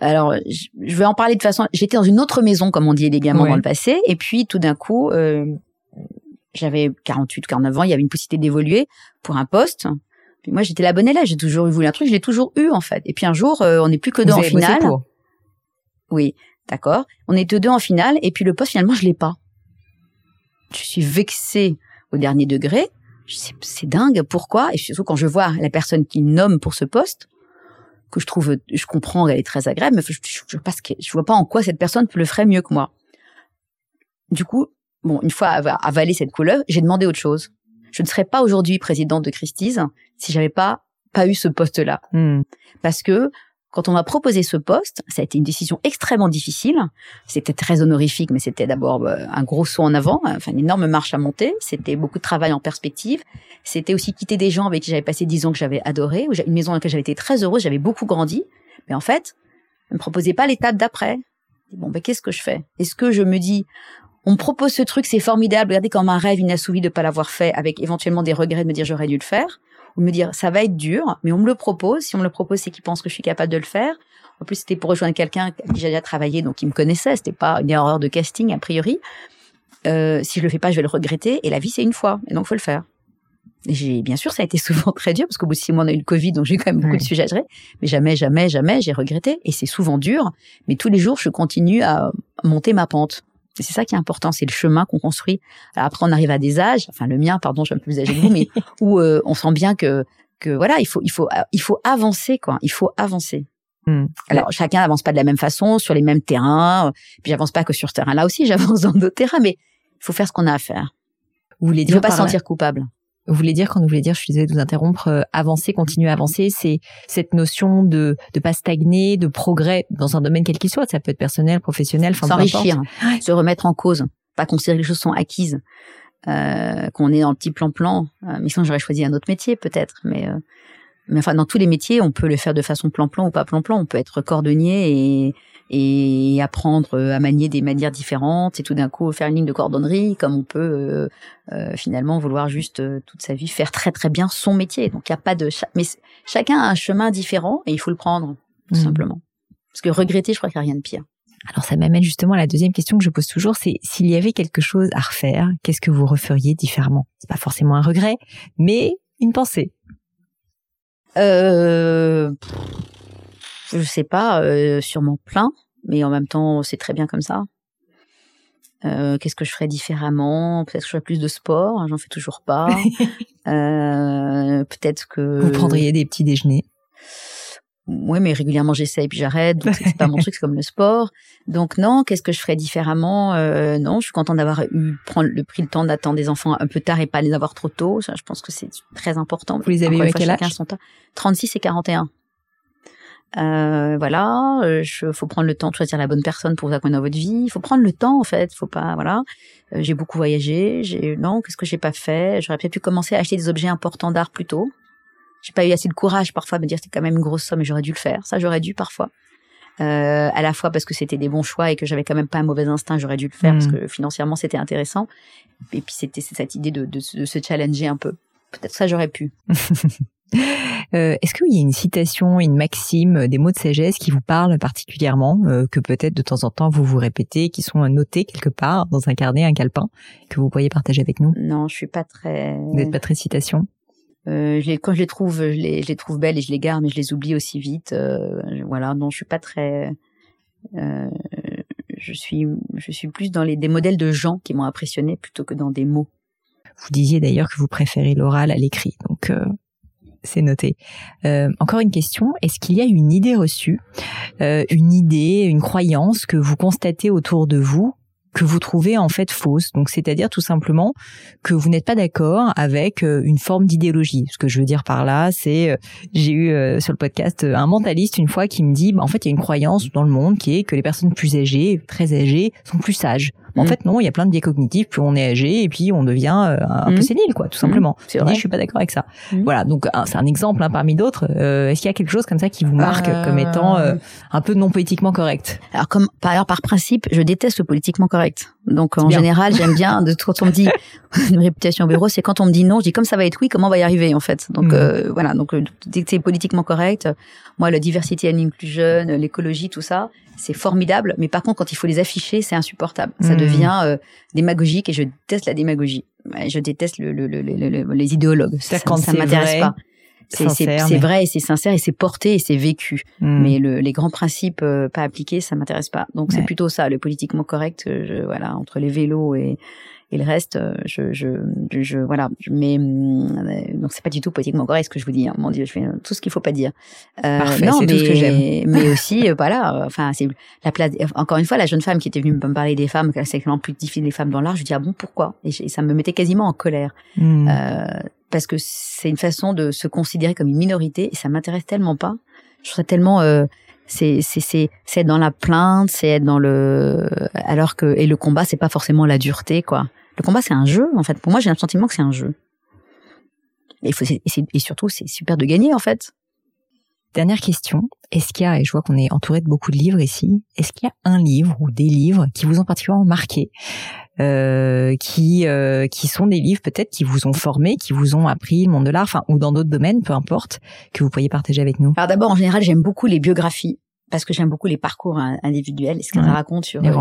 S2: Alors, je vais en parler de façon. J'étais dans une autre maison, comme on dit élégamment dans le passé, et puis tout d'un coup, j'avais 48, 49 ans, il y avait une possibilité d'évoluer pour un poste. Puis moi, j'étais la bonne élève, j'ai toujours voulu un truc, je l'ai toujours eu en fait. Et puis un jour, euh, on n'est plus que deux en finale. Oui, d'accord. On est deux en finale, et puis le poste finalement, je l'ai pas. Je suis vexée au dernier degré. C'est dingue, pourquoi? Et surtout quand je vois la personne qui nomme pour ce poste, que je trouve, je comprends, elle est très agréable, mais je, je, je, je vois pas en quoi cette personne le ferait mieux que moi. Du coup, bon, une fois avalé cette couleur, j'ai demandé autre chose. Je ne serais pas aujourd'hui présidente de Christie's si j'avais pas pas eu ce poste-là. Hmm. Parce que quand on m'a proposé ce poste, ça a été une décision extrêmement difficile. C'était très honorifique, mais c'était d'abord euh, un gros saut en avant, enfin une énorme marche à monter. C'était beaucoup de travail en perspective. C'était aussi quitter des gens avec qui j'avais passé dix ans que j'avais adoré, une maison dans laquelle j'avais été très heureuse, j'avais beaucoup grandi. Mais en fait, on me proposait pas l'étape d'après. Bon, ben qu'est-ce que je fais? Est-ce que je me dis, on me propose ce truc, c'est formidable, regardez comme un rêve inassouvi de pas l'avoir fait, avec éventuellement des regrets de me dire j'aurais dû le faire ou me dire ça va être dur, mais on me le propose. Si on me le propose, c'est qu'il pense que je suis capable de le faire. En plus, c'était pour rejoindre quelqu'un qui j'ai déjà travaillé, donc il me connaissait. C'était pas une erreur de casting a priori. Euh, si je le fais pas, je vais le regretter. Et la vie, c'est une fois, et donc faut le faire. J'ai bien sûr, ça a été souvent très dur parce qu'au bout de six mois, on a eu le Covid, donc j'ai quand même beaucoup de sujets à gérer. Mais jamais, jamais, jamais, j'ai regretté. Et c'est souvent dur, mais tous les jours, je continue à monter ma pente. C'est ça qui est important, c'est le chemin qu'on construit. Alors après, on arrive à des âges, enfin le mien, pardon, je suis un peu plus âgé que vous, mais où euh, on sent bien que que voilà, il faut il faut il faut avancer quoi. Il faut avancer. Hmm. Alors chacun n'avance pas de la même façon sur les mêmes terrains. Puis j'avance pas que sur ce terrain-là aussi, j'avance dans d'autres terrains, mais il faut faire ce qu'on a à faire.
S1: Vous voulez
S2: dire il faut pas se sentir coupable.
S1: Vous voulez dire, quand vous voulez dire, je suis désolée de vous interrompre, euh, avancer, continuer à avancer, c'est cette notion de de pas stagner, de progrès dans un domaine quel qu'il soit. Ça peut être personnel, professionnel,
S2: s'enrichir, se remettre en cause, pas considérer que les choses sont acquises, euh, qu'on est dans le petit plan-plan. Euh, mais sinon, j'aurais choisi un autre métier peut-être, mais euh, mais enfin, dans tous les métiers, on peut le faire de façon plan-plan ou pas plan-plan. On peut être cordonnier et et apprendre euh, à manier des manières différentes et tout d'un coup faire une ligne de cordonnerie comme on peut euh, euh, finalement vouloir juste toute sa vie faire très très bien son métier. Donc il y a pas de mais chacun a un chemin différent et il faut le prendre tout mmh. simplement. Parce que regretter, je crois qu'il n'y a rien de pire.
S1: Alors ça m'amène justement à la deuxième question que je pose toujours, c'est s'il y avait quelque chose à refaire, qu'est-ce que vous referiez différemment? C'est pas forcément un regret, mais une pensée.
S2: Euh, je sais pas, euh, sûrement plein, mais en même temps, c'est très bien comme ça. Euh, Qu'est-ce que je ferais différemment? Peut-être que je ferais plus de sport, hein, j'en fais toujours pas. euh, Peut-être que
S1: vous prendriez des petits déjeuners?
S2: Oui, mais régulièrement j'essaie et puis j'arrête. Donc c'est pas mon truc, c'est comme le sport. Donc non, qu'est-ce que je ferais différemment? Euh, Non, je suis contente d'avoir eu prendre le pris le temps d'attendre des enfants un peu tard et pas les avoir trop tôt. Ça, je pense que c'est très important.
S1: Vous les avez eu à quel âge?
S2: 36 et 41. Euh, voilà, il euh, faut prendre le temps de choisir la bonne personne pour vous accompagner dans votre vie. Il faut prendre le temps en fait. Faut pas, voilà. Euh, j'ai beaucoup voyagé. J'ai non, qu'est-ce que j'ai pas fait? J'aurais peut-être pu commencer à acheter des objets importants d'art plus tôt. J'ai pas eu assez de courage parfois de me dire c'est quand même une grosse somme et j'aurais dû le faire. Ça, j'aurais dû parfois. Euh, à la fois parce que c'était des bons choix et que j'avais quand même pas un mauvais instinct, j'aurais dû le faire parce mmh. que financièrement c'était intéressant. Et puis c'était cette idée de, de, de se challenger un peu. Peut-être ça j'aurais pu.
S1: Euh, est-ce qu'il y a une citation, une maxime, des mots de sagesse qui vous parlent particulièrement, euh, que peut-être de temps en temps vous vous répétez, qui sont notés quelque part dans un carnet, un calepin, que vous pourriez partager avec nous?
S2: Non, je suis pas très.
S1: Vous n'êtes pas très citation?
S2: Euh, je les, quand je les trouve, je les, je les, trouve belles et je les garde, mais je les oublie aussi vite. Euh, voilà, non, je suis pas très. Euh, je suis, je suis plus dans les des modèles de gens qui m'ont impressionné plutôt que dans des mots.
S1: Vous disiez d'ailleurs que vous préférez l'oral à l'écrit, donc euh, c'est noté. Euh, encore une question, est-ce qu'il y a une idée reçue, euh, une idée, une croyance que vous constatez autour de vous que vous trouvez en fait fausse? Donc c'est-à-dire tout simplement que vous n'êtes pas d'accord avec euh, une forme d'idéologie. Ce que je veux dire par là, c'est j'ai eu sur le podcast un mentaliste une fois qui me dit bah, en fait il y a une croyance dans le monde qui est que les personnes plus âgées, très âgées, sont plus sages. En mm. fait, non, il y a plein de biais cognitifs. Plus on est âgé, et puis on devient euh, un peu mm. sénile, quoi, tout simplement. Mm. Je, dis, je suis pas d'accord avec ça. Voilà, donc c'est un exemple hein, parmi d'autres. Euh, Est-ce qu'il y a quelque chose comme ça qui vous marque euh, comme étant euh, un peu non politiquement correct?
S2: Alors, comme par ailleurs, par principe, je déteste le politiquement correct. Donc en général, j'aime bien de quand on me dit une réputation au bureau, c'est quand on me dit non, je dis comme ça va être oui, comment on va y arriver en fait? Donc voilà, donc dès que c'est politiquement correct, moi la diversité and inclusion, l'écologie, tout ça, c'est formidable, mais par contre, quand il faut les afficher, c'est insupportable. Ça. Devient euh, démagogique et je déteste la démagogie. Je déteste le, le, les idéologues.
S1: Ça, ça, ça m'intéresse pas.
S2: C'est vrai et c'est sincère et c'est porté et c'est vécu. Hmm. Mais le, les grands principes euh, pas appliqués, ça m'intéresse pas. Donc c'est plutôt ça, le politiquement correct. Euh, je, voilà, entre les vélos et et le reste, euh, je, je, je, voilà. Mais euh, donc c'est pas du tout politiquement correct ce que je vous dis. Hein. Mon Dieu, je fais tout ce qu'il faut pas dire.
S1: Euh, Parfait, c'est tout ce que j'aime.
S2: Mais aussi, euh, voilà. Enfin, c'est la place. Encore une fois, la jeune femme qui était venue me parler des femmes, c'est vraiment plus difficile des femmes dans l'art. Je dis ah bon pourquoi? Et, ça me mettait quasiment en colère. Hmm. Euh, parce que c'est une façon de se considérer comme une minorité et ça m'intéresse tellement pas. Je trouve ça tellement C'est c'est c'est c'est être dans la plainte, c'est être dans le alors que et le combat c'est pas forcément la dureté quoi. Le combat c'est un jeu en fait. Pour moi j'ai le sentiment que c'est un jeu. Et, il faut, et, et surtout c'est super de gagner en fait.
S1: Dernière question. Est-ce qu'il y a, et je vois qu'on est entouré de beaucoup de livres ici, est-ce qu'il y a un livre ou des livres qui vous ont particulièrement marqué, euh, qui euh, qui sont des livres peut-être qui vous ont formé, qui vous ont appris le monde de l'art, enfin ou dans d'autres domaines, peu importe, que vous pourriez partager avec nous?
S2: Alors d'abord, en général, j'aime beaucoup les biographies parce que j'aime beaucoup les parcours individuels et ce qu'elles racontent sur une,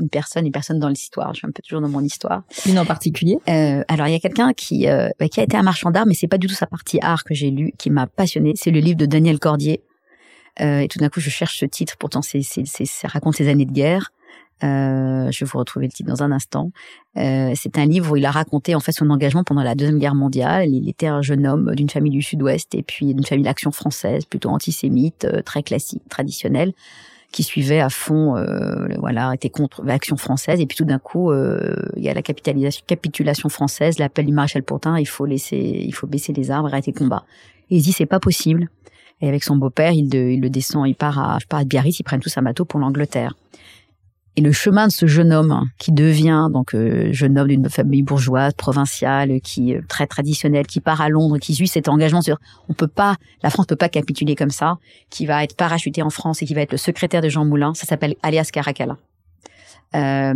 S2: une, personne, une personne dans l'histoire. Je suis un peu toujours dans mon histoire.
S1: Une en particulier?
S2: Euh, Alors il y a quelqu'un qui euh, qui a été un marchand d'art, mais c'est pas du tout sa partie art que j'ai lu qui m'a passionné. C'est le livre de Daniel Cordier. Euh, et tout d'un coup, je cherche ce titre. Pourtant, c'est, ça raconte ses années de guerre. Euh, je vais vous retrouver le titre dans un instant. Euh, c'est un livre où il a raconté en fait son engagement pendant la deuxième guerre mondiale. Il était un jeune homme d'une famille du Sud-Ouest et puis d'une famille d'action française, plutôt antisémite, euh, très classique, traditionnelle, qui suivait à fond, euh, voilà, était contre l'action française. Et puis tout d'un coup, euh, il y a la capitulation française, l'appel du maréchal Pourtin. Il faut laisser, il faut baisser les arbres, arrêter le combat. Et il dit c'est pas possible. Et avec son beau-père, il, il, le descend, il part à, je pars à Biarritz, ils prennent tous un bateau pour l'Angleterre. Et le chemin de ce jeune homme qui devient donc euh, jeune homme d'une famille bourgeoise, provinciale, qui est très traditionnelle, qui part à Londres, qui suit cet engagement sur on peut pas, la France peut pas capituler comme ça, qui va être parachuté en France et qui va être le secrétaire de Jean Moulin. Ça s'appelle alias Caracalla. Euh,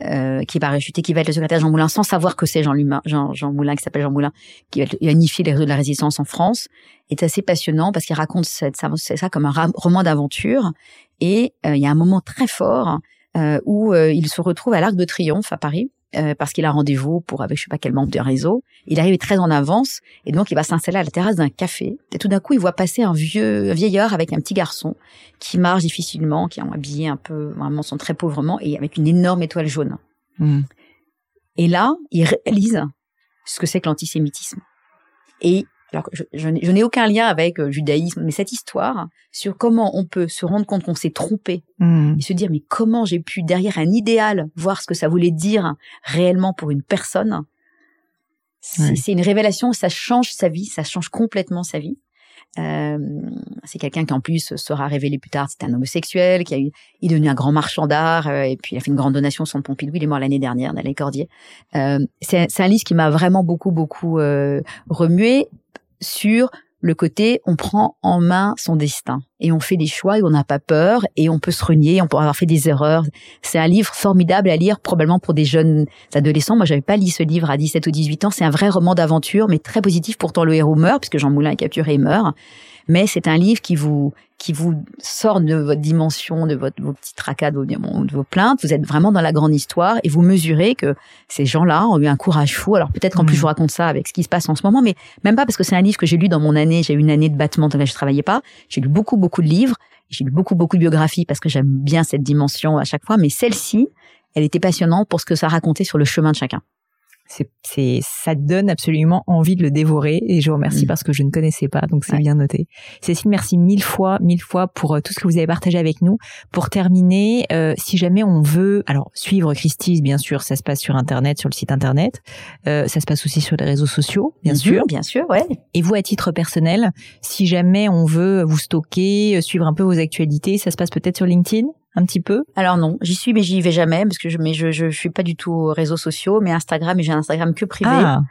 S2: euh, qui va réchuter, qui va être le secrétaire Jean Moulin sans savoir que c'est Jean, Jean, Moulin, qui s'appelle Jean Moulin, qui va unifier les réseaux de la résistance en France, est assez passionnant parce qu'il raconte ça comme un roman d'aventure. Et euh, il y a un moment très fort euh, où euh, il se retrouve à l'Arc de Triomphe à Paris. Parce qu'il a rendez-vous pour avec je sais pas quel membre du réseau. Il arrive très en avance et donc il va s'installer à la terrasse d'un café. Et tout d'un coup, il voit passer un vieux un vieillard avec un petit garçon qui marche difficilement, qui est habillé un peu vraiment sont très pauvrement et avec une énorme étoile jaune. Hmm. Et là, il réalise ce que c'est que l'antisémitisme. Et alors je, je, n'ai aucun lien avec le euh, judaïsme, mais cette histoire sur comment on peut se rendre compte qu'on s'est trompé hmm. et se dire mais comment j'ai pu derrière un idéal voir ce que ça voulait dire réellement pour une personne. C'est une révélation, ça change sa vie, ça change complètement sa vie. Euh, c'est quelqu'un qui en plus sera révélé plus tard, c'est un homosexuel, qui a eu, il est devenu un grand marchand d'art, euh, et puis il a fait une grande donation sur le Pompidou, il est mort l'année dernière, dans Cordier. Euh, c'est un livre qui m'a vraiment beaucoup, beaucoup euh, remué, sur le côté on prend en main son destin et on fait des choix et on n'a pas peur et on peut se renier, on peut avoir fait des erreurs. C'est un livre formidable à lire probablement pour des jeunes adolescents. Moi, j'avais pas lu ce livre à 17 ou 18 ans. C'est un vrai roman d'aventure, mais très positif. Pourtant, le héros meurt puisque Jean Moulin est capturé et meurt mais c'est un livre qui vous qui vous sort de votre dimension, de votre, vos petits tracas, de vos, de vos plaintes. Vous êtes vraiment dans la grande histoire et vous mesurez que ces gens-là ont eu un courage fou. Alors peut-être qu'en plus mmh. je vous raconte ça avec ce qui se passe en ce moment, mais même pas parce que c'est un livre que j'ai lu dans mon année. J'ai eu une année de battement dans laquelle je travaillais pas. J'ai lu beaucoup beaucoup de livres. J'ai lu beaucoup beaucoup de biographies parce que j'aime bien cette dimension à chaque fois. Mais celle-ci, elle était passionnante pour ce que ça racontait sur le chemin de chacun
S1: c'est, ça donne absolument envie de le dévorer et je vous remercie mm. parce que je ne connaissais pas, donc c'est bien noté. Cécile, merci mille fois, mille fois pour euh, tout ce que vous avez partagé avec nous. Pour terminer, euh, si jamais on veut, alors suivre Christie's, bien sûr, ça se passe sur Internet, sur le site Internet, euh, ça se passe aussi sur les réseaux sociaux, bien mm-hmm, sûr.
S2: Bien sûr, ouais.
S1: Et vous, à titre personnel, si jamais on veut vous stocker, suivre un peu vos actualités, ça se passe peut-être sur LinkedIn? Un petit peu
S2: Alors non, j'y suis mais j'y vais jamais parce que je mais je, je, suis pas du tout réseaux sociaux, mais Instagram et j'ai un Instagram que privé. Ah.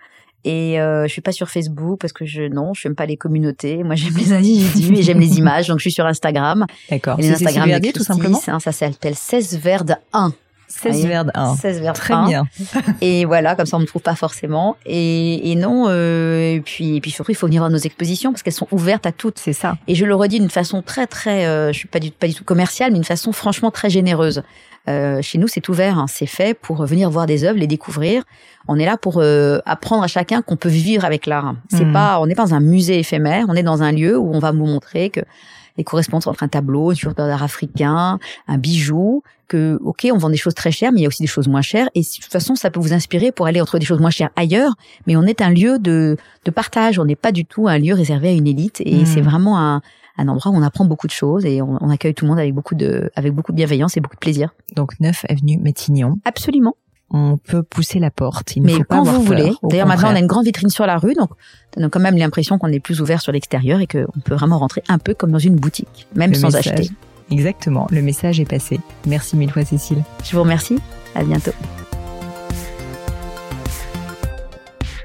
S2: Et euh, je suis pas sur Facebook parce que je non, je n'aime pas les communautés. Moi, j'aime les individus et j'aime les images, donc je suis sur Instagram.
S1: D'accord. Et Instagram tout simplement.
S2: ça s'appelle 16 Verde 1.
S1: 16 vers 1.
S2: 16 vers
S1: Très bien.
S2: et voilà, comme ça on ne trouve pas forcément. Et, et non, euh, et puis, et puis surtout, il faut venir voir nos expositions parce qu'elles sont ouvertes à toutes.
S1: C'est ça.
S2: Et je le redis d'une façon très, très, euh, je suis pas du, pas du tout commerciale, mais d'une façon franchement très généreuse. Euh, chez nous, c'est ouvert, hein, c'est fait pour venir voir des œuvres, les découvrir. On est là pour euh, apprendre à chacun qu'on peut vivre avec l'art. C'est mmh. pas, on n'est pas dans un musée éphémère, on est dans un lieu où on va vous montrer que les correspondances entre un tableau, une figure d'art africain, un bijou, que, ok, on vend des choses très chères, mais il y a aussi des choses moins chères. Et de toute façon, ça peut vous inspirer pour aller entre des choses moins chères ailleurs. Mais on est un lieu de, de partage. On n'est pas du tout un lieu réservé à une élite. Et hmm. c'est vraiment un, un endroit où on apprend beaucoup de choses et on, accueille tout le monde avec beaucoup de, avec beaucoup de bienveillance et beaucoup de plaisir.
S1: Donc 9 avenue Métignon.
S2: Absolument.
S1: On peut pousser la porte.
S2: Il Mais faut quand vous voulez. D'ailleurs, maintenant, on a une grande vitrine sur la rue, donc on a quand même l'impression qu'on est plus ouvert sur l'extérieur et qu'on peut vraiment rentrer un peu comme dans une boutique, même sans acheter.
S1: Exactement, le message est passé. Merci mille fois, Cécile.
S2: Je vous remercie. À bientôt.